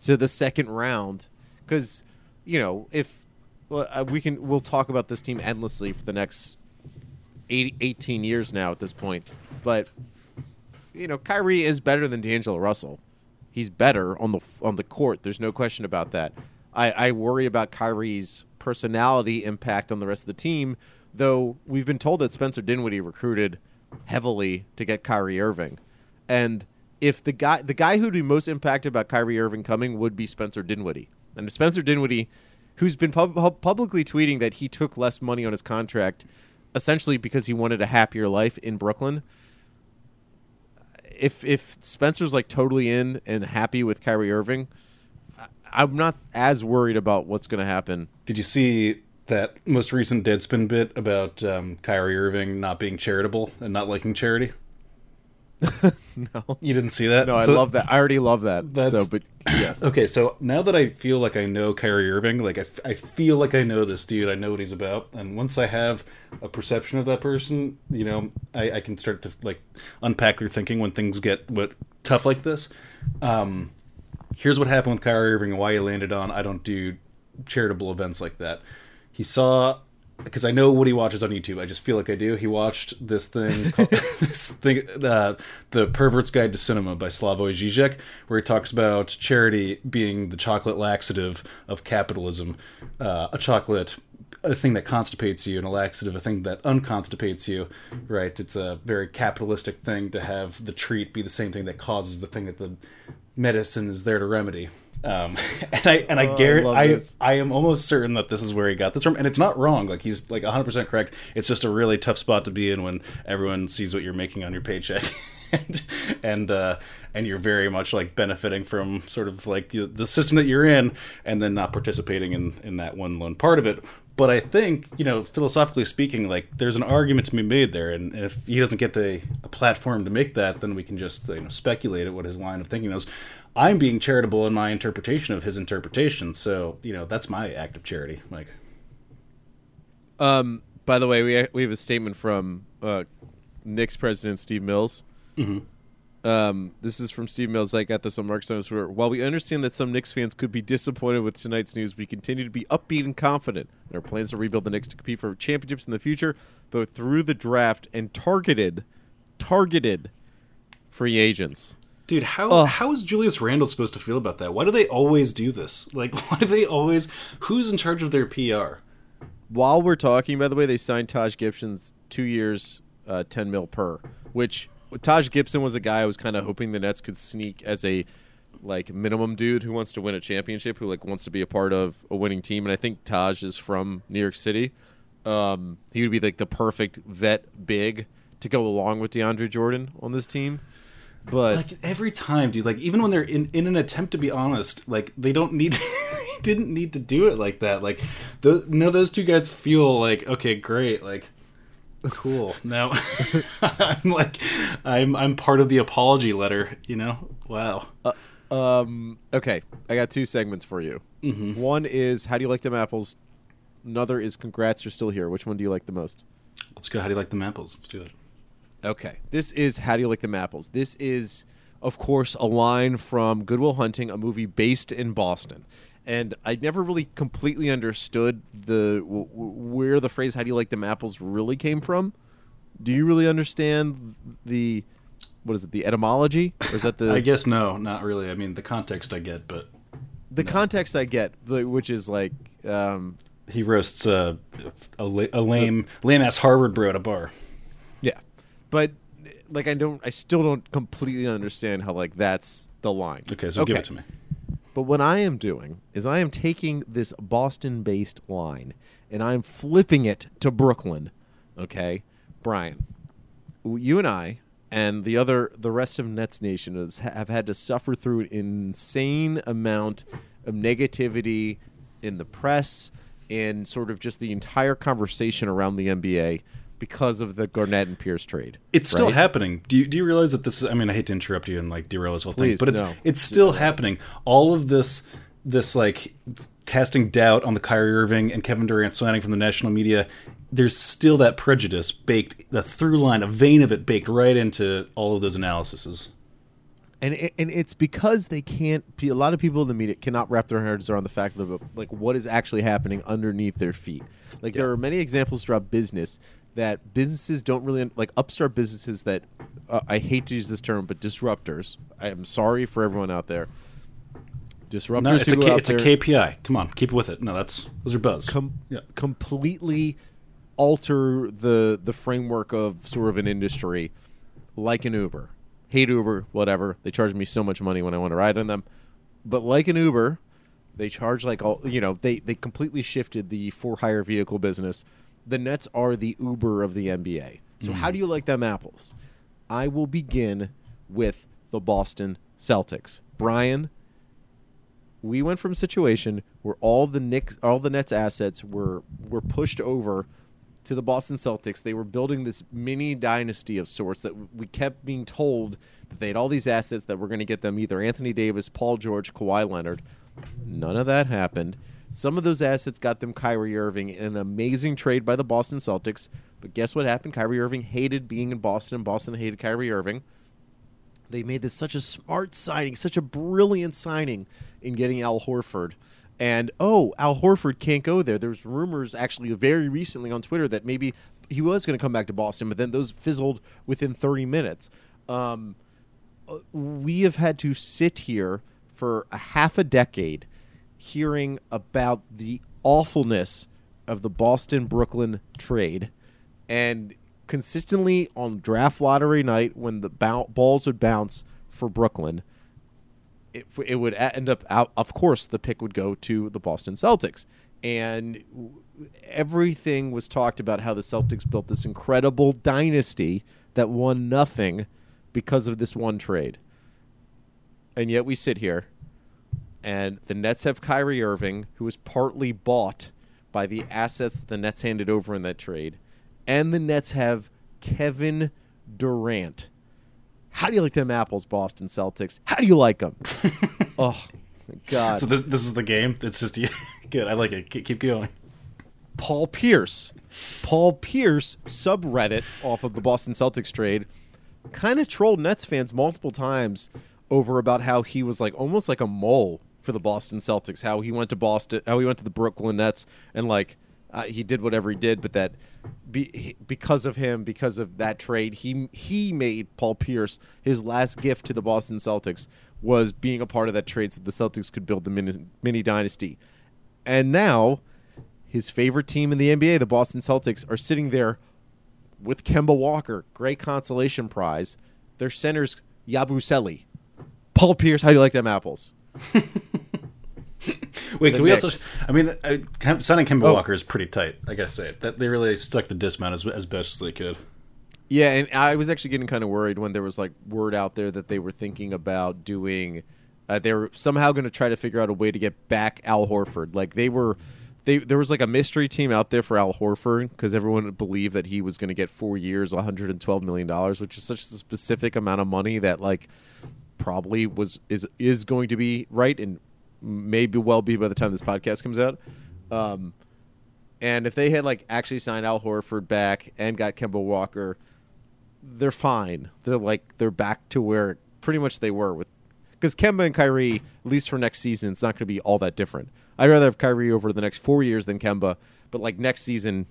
to the second round. Because you know if well, uh, we can we'll talk about this team endlessly for the next 80, 18 years now at this point. But you know Kyrie is better than D'Angelo Russell. He's better on the on the court. There's no question about that. I, I worry about Kyrie's personality impact on the rest of the team though we've been told that Spencer Dinwiddie recruited heavily to get Kyrie Irving and if the guy the guy who'd be most impacted about Kyrie Irving coming would be Spencer Dinwiddie. And Spencer Dinwiddie, who's been pub- pub- publicly tweeting that he took less money on his contract essentially because he wanted a happier life in Brooklyn. If if Spencer's like totally in and happy with Kyrie Irving, I'm not as worried about what's going to happen. Did you see that most recent Deadspin bit about um, Kyrie Irving not being charitable and not liking charity? No. You didn't see that? No, I love that. I already love that. That's- so, but yes. Okay, so now that I feel like I know Kyrie Irving, like I, f- I feel like I know this dude, I know what he's about, and once I have a perception of that person, you know, I, I can start to like unpack their thinking when things get what tough like this. Um, here's what happened with Kyrie Irving and why he landed on I don't do charitable events like that. He saw because I know what he watches on YouTube. I just feel like I do. He watched this thing, called, this thing, uh, the Pervert's Guide to Cinema by Slavoj Žižek, where he talks about charity being the chocolate laxative of capitalism, uh, a chocolate. A thing that constipates you, and a laxative, a thing that unconstipates you, right? It's a very capitalistic thing to have the treat be the same thing that causes the thing that the medicine is there to remedy. Um, and I and I Oh, I guarantee I. I am almost certain that this is where he got this from, and it's not wrong. Like he's like 100 percent correct. It's just a really tough spot to be in when everyone sees what you're making on your paycheck, and and uh, and you're very much like benefiting from sort of like the, the system that you're in, and then not participating in in that one lone part of it. But I think you know, philosophically speaking, like there's an argument to be made there, and if he doesn't get the, a platform to make that, then we can just you know speculate at what his line of thinking is. I'm being charitable in my interpretation of his interpretation, so you know that's my act of charity. Like, Um, by the way, we we have a statement from uh, Knicks president Steve Mills. Um, this is from Steve Mills. I got this on Marc Stein's Twitter. While we understand that some Knicks fans could be disappointed with tonight's news, we continue to be upbeat and confident in our plans to rebuild the Knicks to compete for championships in the future, both through the draft and targeted, targeted free agents. Dude, how Ugh. how is Julius Randle supposed to feel about that? Why do they always do this? Like, why do they always? Who's in charge of their PR? While we're talking, by the way, they signed Taj Gibson's two years, uh, ten mil per. Which Taj Gibson was a guy I was kind of hoping the Nets could sneak as a like minimum dude who wants to win a championship, who like wants to be a part of a winning team. And I think Taj is from New York City. Um, he would be like the perfect vet big to go along with DeAndre Jordan on this team. But Like every time, dude. Like even when they're in in an attempt to be honest, like they don't need. they didn't need to do it like that. Like, the, no, those two guys feel like okay, great, like. Cool. Now, I'm like, I'm I'm part of the apology letter. You know. Wow. Um. Okay, I got two segments for you. Mm-hmm. One is how do you like them apples. Another is congrats, you're still here. Which one do you like the most? Let's go. How do you like the apples? Let's do it. Okay, this is how do you like them apples. This is, of course, a line from Good Will Hunting, a movie based in Boston. And I never really completely understood the w- where the phrase "how do you like them apples" really came from. Do you really understand the what is it? The etymology, or is that the I guess no, not really. I mean, the context I get, but the context I get, which is like um, he roasts a a, a lame lame ass Harvard bro at a bar. But like I don't, I still don't completely understand how like that's the line. Okay, so give it to me. But what I am doing is I am taking this Boston based line and I'm flipping it to Brooklyn. Okay? Brian, you and I and the other the rest of Nets Nation has, have had to suffer through an insane amount of negativity in the press and sort of just the entire conversation around the NBA because of the Garnett and Pierce trade. It's still happening. Do you, do you realize that this is? I mean, I hate to interrupt you and like derail this whole Please, thing, but it's no. it's still happening. All of this this like casting doubt on the Kyrie Irving and Kevin Durant signing from the national media. There's still that prejudice baked, the through line, a vein of it baked right into all of those analyses. and it, and it's because they can't. be- A lot of people in the media cannot wrap their heads around the fact of like what is actually happening underneath their feet. Like there are many examples throughout business that businesses don't really like upstart businesses that uh, I hate to use this term, but disruptors. I am sorry for everyone out there. Disruptors No, it's a K, it's a KPI. Come on, keep with it. No, that's those are buzz. com- yeah. completely alter the the framework of sort of an industry, like an Uber. Hate Uber, whatever. They charge me so much money when I want to ride on them, but like an Uber, they charge like all you know. They they completely shifted the for hire vehicle business. The Nets are the Uber of the NBA. So how hmm. do you like them apples? I will begin with the Boston Celtics. Brian, we went from a situation where all the Knicks, all the Nets assets were were pushed over to the Boston Celtics. They were building this mini dynasty of sorts that we kept being told that they had all these assets that were going to get them either Anthony Davis, Paul George, Kawhi Leonard. None of that happened. Some of those assets got them Kyrie Irving in an amazing trade by the Boston Celtics. But guess what happened? Kyrie Irving hated being in Boston, and Boston hated Kyrie Irving they made this such a smart signing, such a brilliant signing in getting Al Horford. And oh, Al Horford can't go there. There's rumors actually very recently on Twitter that maybe he was going to come back to Boston, but then those fizzled within 30 minutes. Um, uh, we have had to sit here for a half a decade hearing about the awfulness of the Boston Brooklyn trade and consistently on draft lottery night when the bou- balls would bounce for Brooklyn it, it would end up out of course the pick would go to the Boston Celtics. And everything was talked about how the Celtics built this incredible dynasty that won nothing because of this one trade. And yet we sit here and the Nets have Kyrie Irving, who was partly bought by the assets that the Nets handed over in that trade, and the Nets have Kevin Durant. How do you like them apples, Boston Celtics? How do you like them? oh, my God. So this this is the game. It's just good. I like it. Keep, keep going. Paul Pierce. Paul Pierce, subreddit off of the Boston Celtics trade, kind of trolled Nets fans multiple times over about how he was like almost like a mole for the Boston Celtics. How he went to Boston, how he went to the Brooklyn Nets, and like uh, he did whatever he did, but that be, because of him, because of that trade, he he made Paul Pierce his last gift to the Boston Celtics was being a part of that trade, so the Celtics could build the mini, mini dynasty. And now his favorite team in the NBA, the Boston Celtics, are sitting there with Kemba Walker, great consolation prize. Their center's Yabusele. Paul Pierce, how do you like them apples? Wait, The can we also? I mean, uh, signing Kemba Oh. Walker is pretty tight. I gotta say that they really stuck the dismount as, as best as they could. Yeah, and I was actually getting kind of worried when there was like word out there that they were thinking about doing. Uh, they were somehow going to try to figure out a way to get back Al Horford. Like they were, they there was like a mystery team out there for Al Horford because everyone believed that he was going to get four years, 112 million dollars, which is such a specific amount of money that like probably was is is going to be right and maybe well be by the time this podcast comes out. Um, and if they had like actually signed Al Horford back and got Kemba Walker, they're fine. They're like they're back to where pretty much they were with because Kemba and Kyrie, at least for next season, it's not going to be all that different. I'd rather have Kyrie over the next four years than Kemba, but like next season,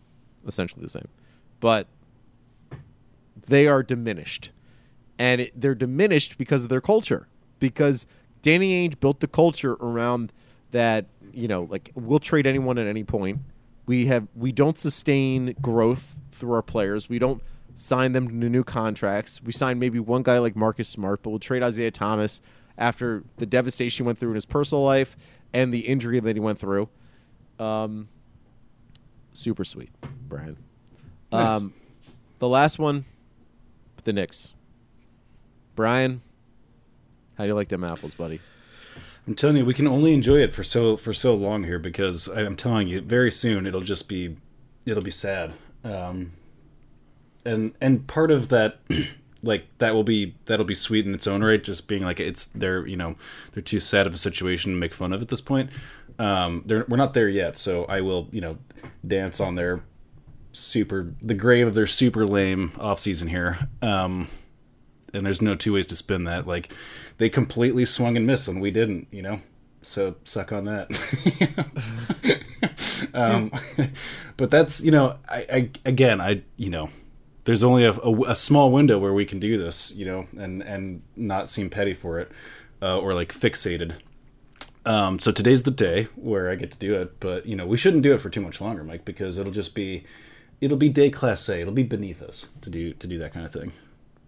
essentially the same. But they are diminished. And it, they're diminished because of their culture. Because Danny Ainge built the culture around that. You know, like we'll trade anyone at any point. We have we don't sustain growth through our players. We don't sign them to new contracts. We sign maybe one guy like Marcus Smart, but we'll trade Isaiah Thomas after the devastation he went through in his personal life and the injury that he went through. Um, super sweet, Brian. Nice. Um, the last one, the Knicks. Brian, how do you like them apples, buddy? I'm telling you, we can only enjoy it for so for so long here because I'm telling you, very soon it'll just be it'll be sad. Um, and and part of that, like that will be that'll be sweet in its own right, just being like it's they're you know they're too sad of a situation to make fun of at this point. Um, they're we're not there yet, so I will you know dance on their super the grave of their super lame off season here. Um, and there's no two ways to spin that. Like they completely swung and missed, and we didn't. You know, so suck on that. um, but that's you know, I, I again, I you know, there's only a, a, a small window where we can do this, you know, and and not seem petty for it uh, or like fixated. Um, so today's the day where I get to do it, but you know, we shouldn't do it for too much longer, Mike, because it'll just be, it'll be day class A. It'll be beneath us to do to do that kind of thing.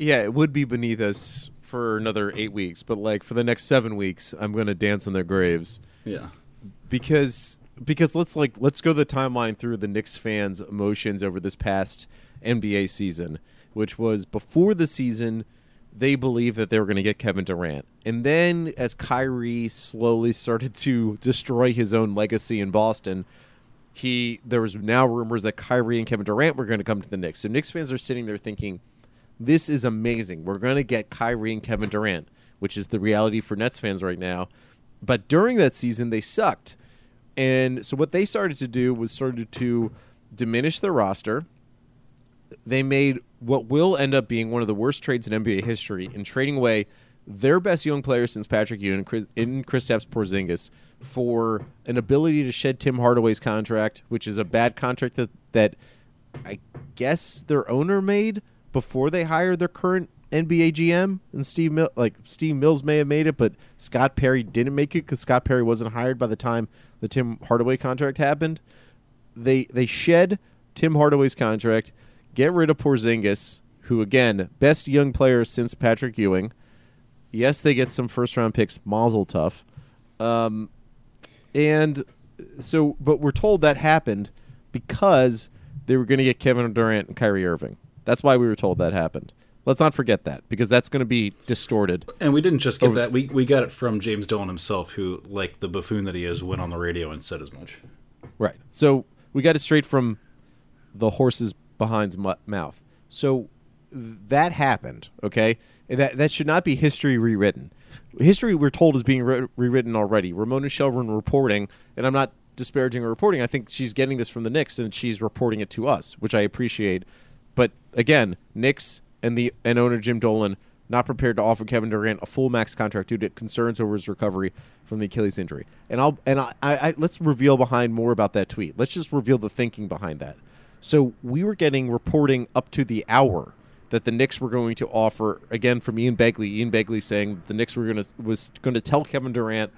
Yeah, it would be beneath us for another eight weeks, but like for the next seven weeks, I'm going to dance on their graves Yeah. because because let's like let's go the timeline through the Knicks fans' emotions over this past NBA season, which was before the season they believed that they were going to get Kevin Durant. And then as Kyrie slowly started to destroy his own legacy in Boston, he there was now rumors that Kyrie and Kevin Durant were going to come to the Knicks. So Knicks fans are sitting there thinking, "This is amazing. We're going to get Kyrie and Kevin Durant," which is the reality for Nets fans right now. But during that season, they sucked, and so what they started to do was started to diminish their roster. They made what will end up being one of the worst trades in NBA history in trading away their best young player since Patrick Ewing Chris- in Kristaps Porzingis for an ability to shed Tim Hardaway's contract, which is a bad contract that that I guess their owner made before they hired their current NBA GM and Steve Mill, like Steve Mills may have made it, but Scott Perry didn't make it because Scott Perry wasn't hired by the time the Tim Hardaway contract happened. They they shed Tim Hardaway's contract, get rid of Porzingis, who again best young player since Patrick Ewing. Yes, they get some first round picks, Mazel tov, um, and so but we're told that happened because they were going to get Kevin Durant and Kyrie Irving. That's why we were told that happened. Let's not forget that because that's going to be distorted. And we didn't just get Over- that. We we got it from James Dolan himself, who, like the buffoon that he is, went on the radio and said as much. Right. So we got it straight from the horse's behind's mu- mouth. So that happened. Okay, that that should not be history rewritten. History we're told is being re- rewritten already. Ramona Shelburne reporting, and I'm not disparaging her reporting. I think she's getting this from the Knicks and she's reporting it to us, which I appreciate. But again, Knicks and the and owner Jim Dolan not prepared to offer Kevin Durant a full max contract due to concerns over his recovery from the Achilles injury. And I'll and I, I, I let's reveal behind more about that tweet. Let's just reveal the thinking behind that. So we were getting reporting up to the hour that the Knicks were going to offer again from Ian Begley. Ian Begley saying the Knicks were going to was going to tell Kevin Durant,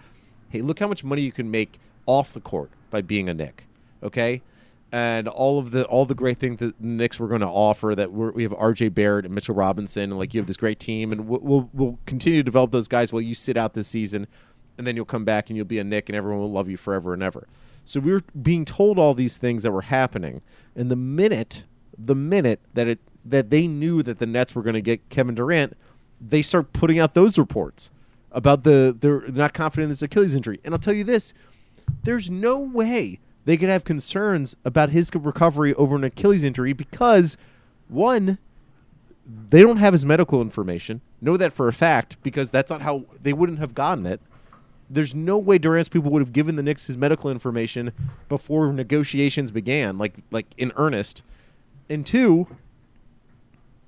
"Hey, look how much money you can make off the court by being a Knick." Okay, and all of the all the great things that the Knicks were going to offer. That we have R.J. Barrett and Mitchell Robinson, and like you have this great team, and we'll, we'll we'll continue to develop those guys while you sit out this season, and then you'll come back and you'll be a Knick, and everyone will love you forever and ever. So we were being told all these things that were happening, and the minute the minute that it that they knew that the Nets were going to get Kevin Durant, they start putting out those reports about the they're not confident in this Achilles injury. And I'll tell you this, there's no way they could have concerns about his recovery over an Achilles injury because one they don't have his medical information. Know that for a fact because that's not how they wouldn't have gotten it. There's no way Durant's people would have given the Knicks his medical information before negotiations began, like like in earnest. And two,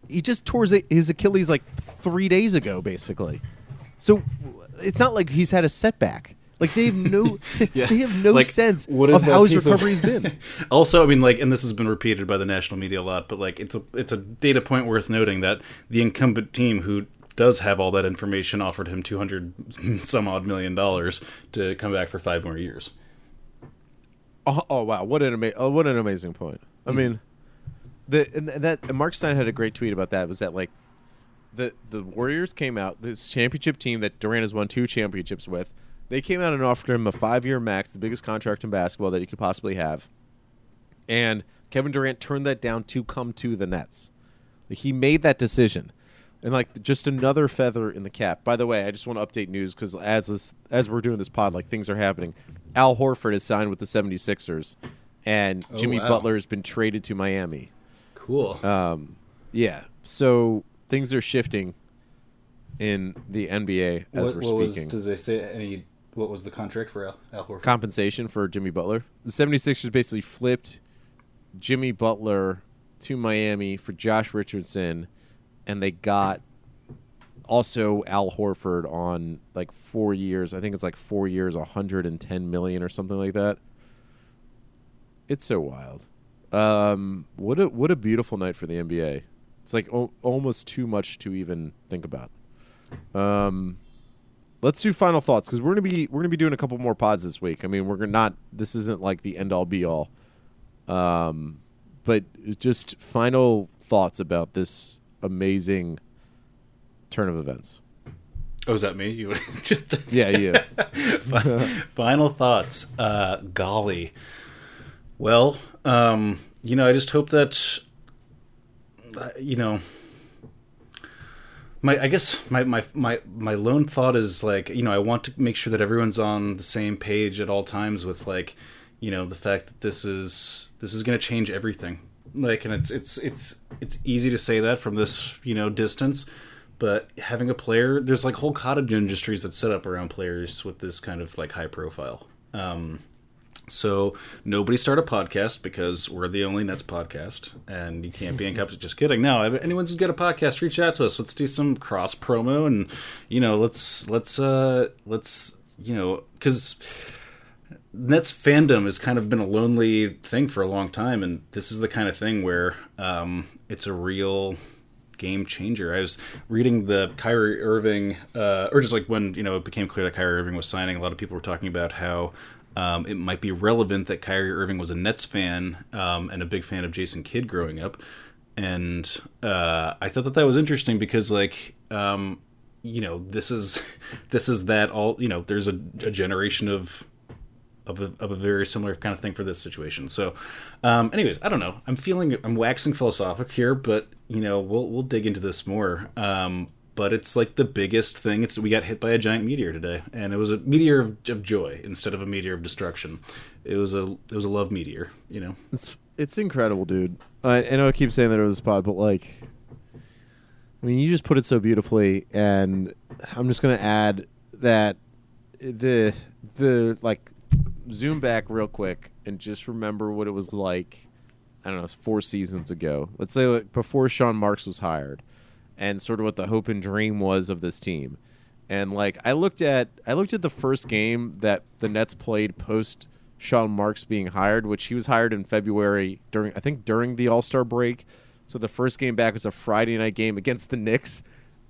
he just tore his- Achilles like three days ago, basically. So it's not like he's had a setback. Like they have no, Yeah. they have no Like, sense what is of how his piece of- recovery's been. also, I mean, like, and this has been repeated by the national media a lot, but like, it's a it's a data point worth noting that the incumbent team who does have all that information, offered him two hundred some odd million dollars to come back for five more years. Oh, oh wow, what an ama- oh, what an amazing point. I Mm. mean, the and that and Marc Stein had a great tweet about that. Was that like the the Warriors came out this championship team that Durant has won two championships with. They came out and offered him a five year max, the biggest contract in basketball that he could possibly have. And Kevin Durant turned that down to come to the Nets. Like, he made that decision. And like just another feather in the cap. By the way, I just want to update news because as this, as we're doing this pod, like things are happening. Al Horford has signed with the 76ers, and Oh, Jimmy wow. Butler has been traded to Miami. Cool. Um, yeah, so things are shifting in the NBA as what, we're what was, speaking. does they say any? What was the contract for Al, Horford? Compensation for Jimmy Butler. The 76ers basically flipped Jimmy Butler to Miami for Josh Richardson, and they got also Al Horford on like four years. I think it's like four years, 110 million or something like that. It's so wild. Um, what a what a beautiful night for the NBA. It's like o- almost too much to even think about. Um, let's do final thoughts because we're gonna be we're gonna be doing a couple more pods this week. I mean, we're gonna not. This isn't like the end all be all. Um, but just final thoughts about this amazing turn of events. Oh, is that me? You just Yeah, you. Final thoughts. Uh, golly. Well, um, you know, I just hope that, uh, you know, my I guess my, my my my lone thought is like you know I want to make sure that everyone's on the same page at all times with like you know the fact that this is this is going to change everything. Like and it's it's it's it's easy to say that from this you know distance but having a player there's like whole cottage industries that set up around players with this kind of like high profile. Um so nobody start a podcast because we're the only Nets podcast, and you can't be in competition. Just kidding. No, if anyone's got a podcast, reach out to us. Let's do some cross promo, and you know, let's let's uh let's you know because Nets fandom has kind of been a lonely thing for a long time, and this is the kind of thing where um, it's a real game changer. I was reading the Kyrie Irving, uh, or just like when you know it became clear that Kyrie Irving was signing, a lot of people were talking about how um, it might be relevant that Kyrie Irving was a Nets fan um, and a big fan of Jason Kidd growing up, and uh, I thought that that was interesting because like. Um, you know, this is this is that all. You know, there's a, a generation of of a, of a very similar kind of thing for this situation. So, um, anyways, I don't know. I'm feeling I'm waxing philosophic here, but you know, we'll we'll dig into this more. Um, but it's like the biggest thing. It's we got hit by a giant meteor today, and it was a meteor of, of joy instead of a meteor of destruction. It was a it was a love meteor. You know, It's it's incredible, dude. I, I know I keep saying that over this pod, but like, I mean, you just put it so beautifully, and I'm just gonna add that the the like zoom back real quick and just remember what it was like. I don't know, four seasons ago. Let's say like before Sean Marks was hired, and sort of what the hope and dream was of this team. And like I looked at I looked at the first game that the Nets played post Sean Marks being hired, which he was hired in February during I think during the All Star break. So the first game back was a Friday night game against the Knicks.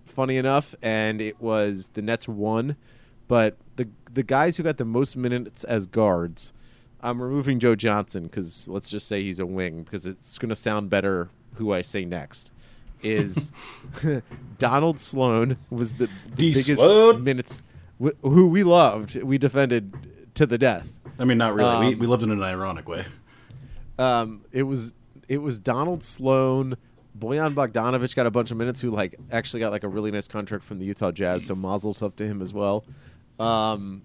Funny enough, and it was the Nets won, but the the guys who got the most minutes as guards, I'm removing Joe Johnson because let's just say he's a wing because it's going to sound better who I say next. Is Donald Sloan was the, D. biggest Sloan. minutes wh- who we loved, we defended to the death. I mean, not really. we Um, we lived in an ironic way. Um, it was it was Donald Sloan. Bojan Bogdanović got a bunch of minutes. Who like actually got like a really nice contract from the Utah Jazz. So Mazel tov to him as well. Um,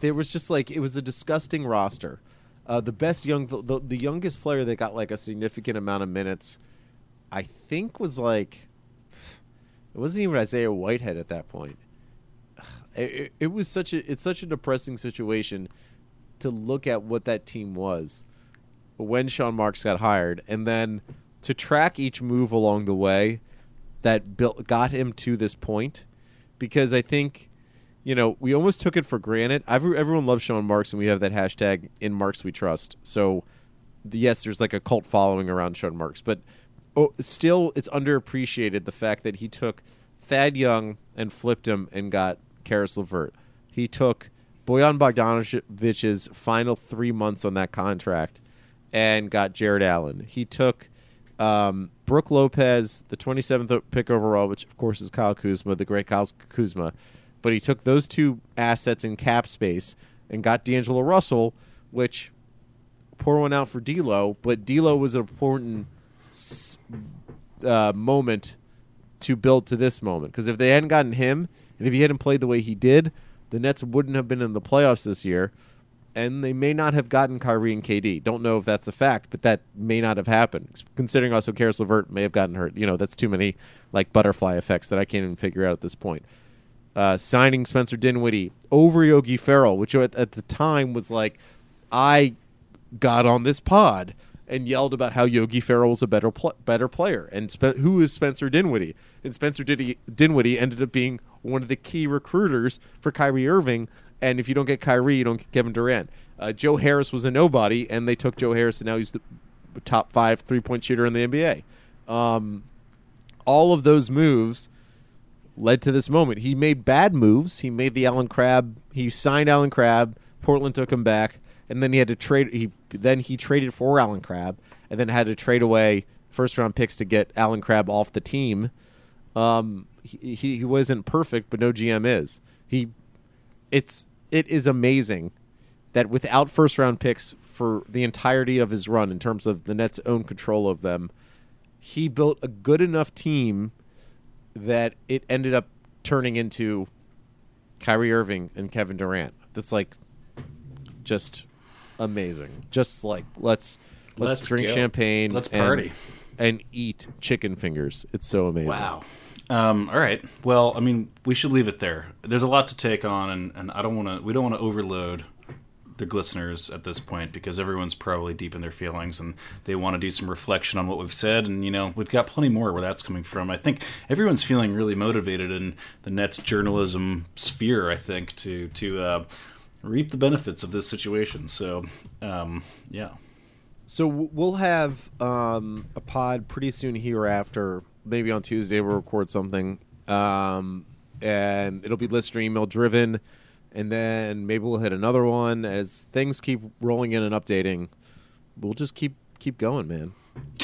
there was just like it was a disgusting roster. Uh, the best young the, the, the youngest player that got like a significant amount of minutes, I think was like it wasn't even Isaiah Whitehead at that point. It, it, it was such a it's such a depressing situation to look at what that team was when Sean Marks got hired, and then to track each move along the way that built got him to this point. Because I think, you know, we almost took it for granted. Every, everyone loves Sean Marks, and we have that hashtag in Marks we trust. So, yes, there's like a cult following around Sean Marks, but oh, still, it's underappreciated the fact that he took Thad Young and flipped him and got Caris LeVert. He took Bojan Bogdanović's final three months on that contract and got Jarrett Allen. He took um, Brook Lopez, the 27th pick overall, which of course is Kyle Kuzma, the great Kyle Kuzma. But he took those two assets in cap space and got D'Angelo Russell, which pour one out for D'Lo, but D'Lo was an important uh, moment to build to this moment because if they hadn't gotten him and if he hadn't played the way he did, the Nets wouldn't have been in the playoffs this year, and they may not have gotten Kyrie and KD. Don't know if that's a fact, but that may not have happened. Considering also Caris LeVert may have gotten hurt. You know, that's too many like butterfly effects that I can't even figure out at this point. Uh, signing Spencer Dinwiddie over Yogi Ferrell, which at, at the time was like, I got on this pod and yelled about how Yogi Ferrell was a better pl- better player. And Spe- who is Spencer Dinwiddie? And Spencer Diddy- Dinwiddie ended up being one of the key recruiters for Kyrie Irving. And if you don't get Kyrie, you don't get Kevin Durant. Uh, Joe Harris was a nobody, and they took Joe Harris, and now he's the top five three point shooter in the NBA. Um, all of those moves led to this moment. He made bad moves. He made the Allen Crabbe. He signed Allen Crabbe. Portland took him back and then he had to trade. He then he traded for Allen Crabbe, and then had to trade away first round picks to get Allen Crabbe off the team. Um, he, he he wasn't perfect, but no GM is. He, it's it is amazing that without first round picks for the entirety of his run, in terms of the Nets' own control of them, he built a good enough team that it ended up turning into Kyrie Irving and Kevin Durant. That's like just amazing. Just like let's let's, Let's drink go. champagne. Let's and- party. and, eat chicken fingers. It's so amazing. Wow. Um, all right. Well, I mean, we should leave it there. There's a lot to take on, and, and I don't want to. We don't want to overload the listeners at this point because everyone's probably deep in their feelings and they want to do some reflection on what we've said. And you know, we've got plenty more where that's coming from. I think everyone's feeling really motivated in the Nets journalism sphere. I think to to uh, reap the benefits of this situation. So, um, yeah. So we'll have um, a pod pretty soon hereafter. Maybe on Tuesday we'll record something, um, and it'll be listener email driven. And then maybe we'll hit another one as things keep rolling in and updating. We'll just keep keep going, man.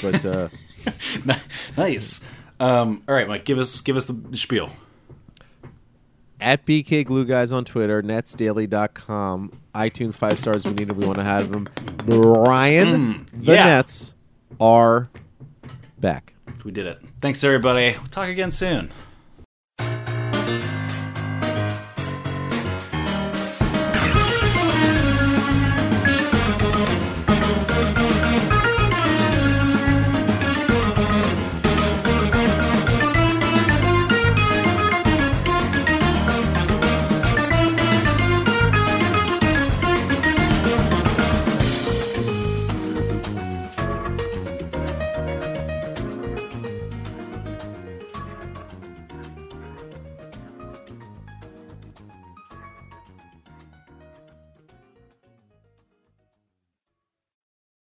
But uh, nice. Um, all right, Mike. Give us give us the, the spiel. At BK Glue Guys on Twitter, netsdaily.com, iTunes five stars. We need them. We want to have them. Brian, mm. the yeah. Nets are back. We did it. Thanks, everybody. We'll talk again soon.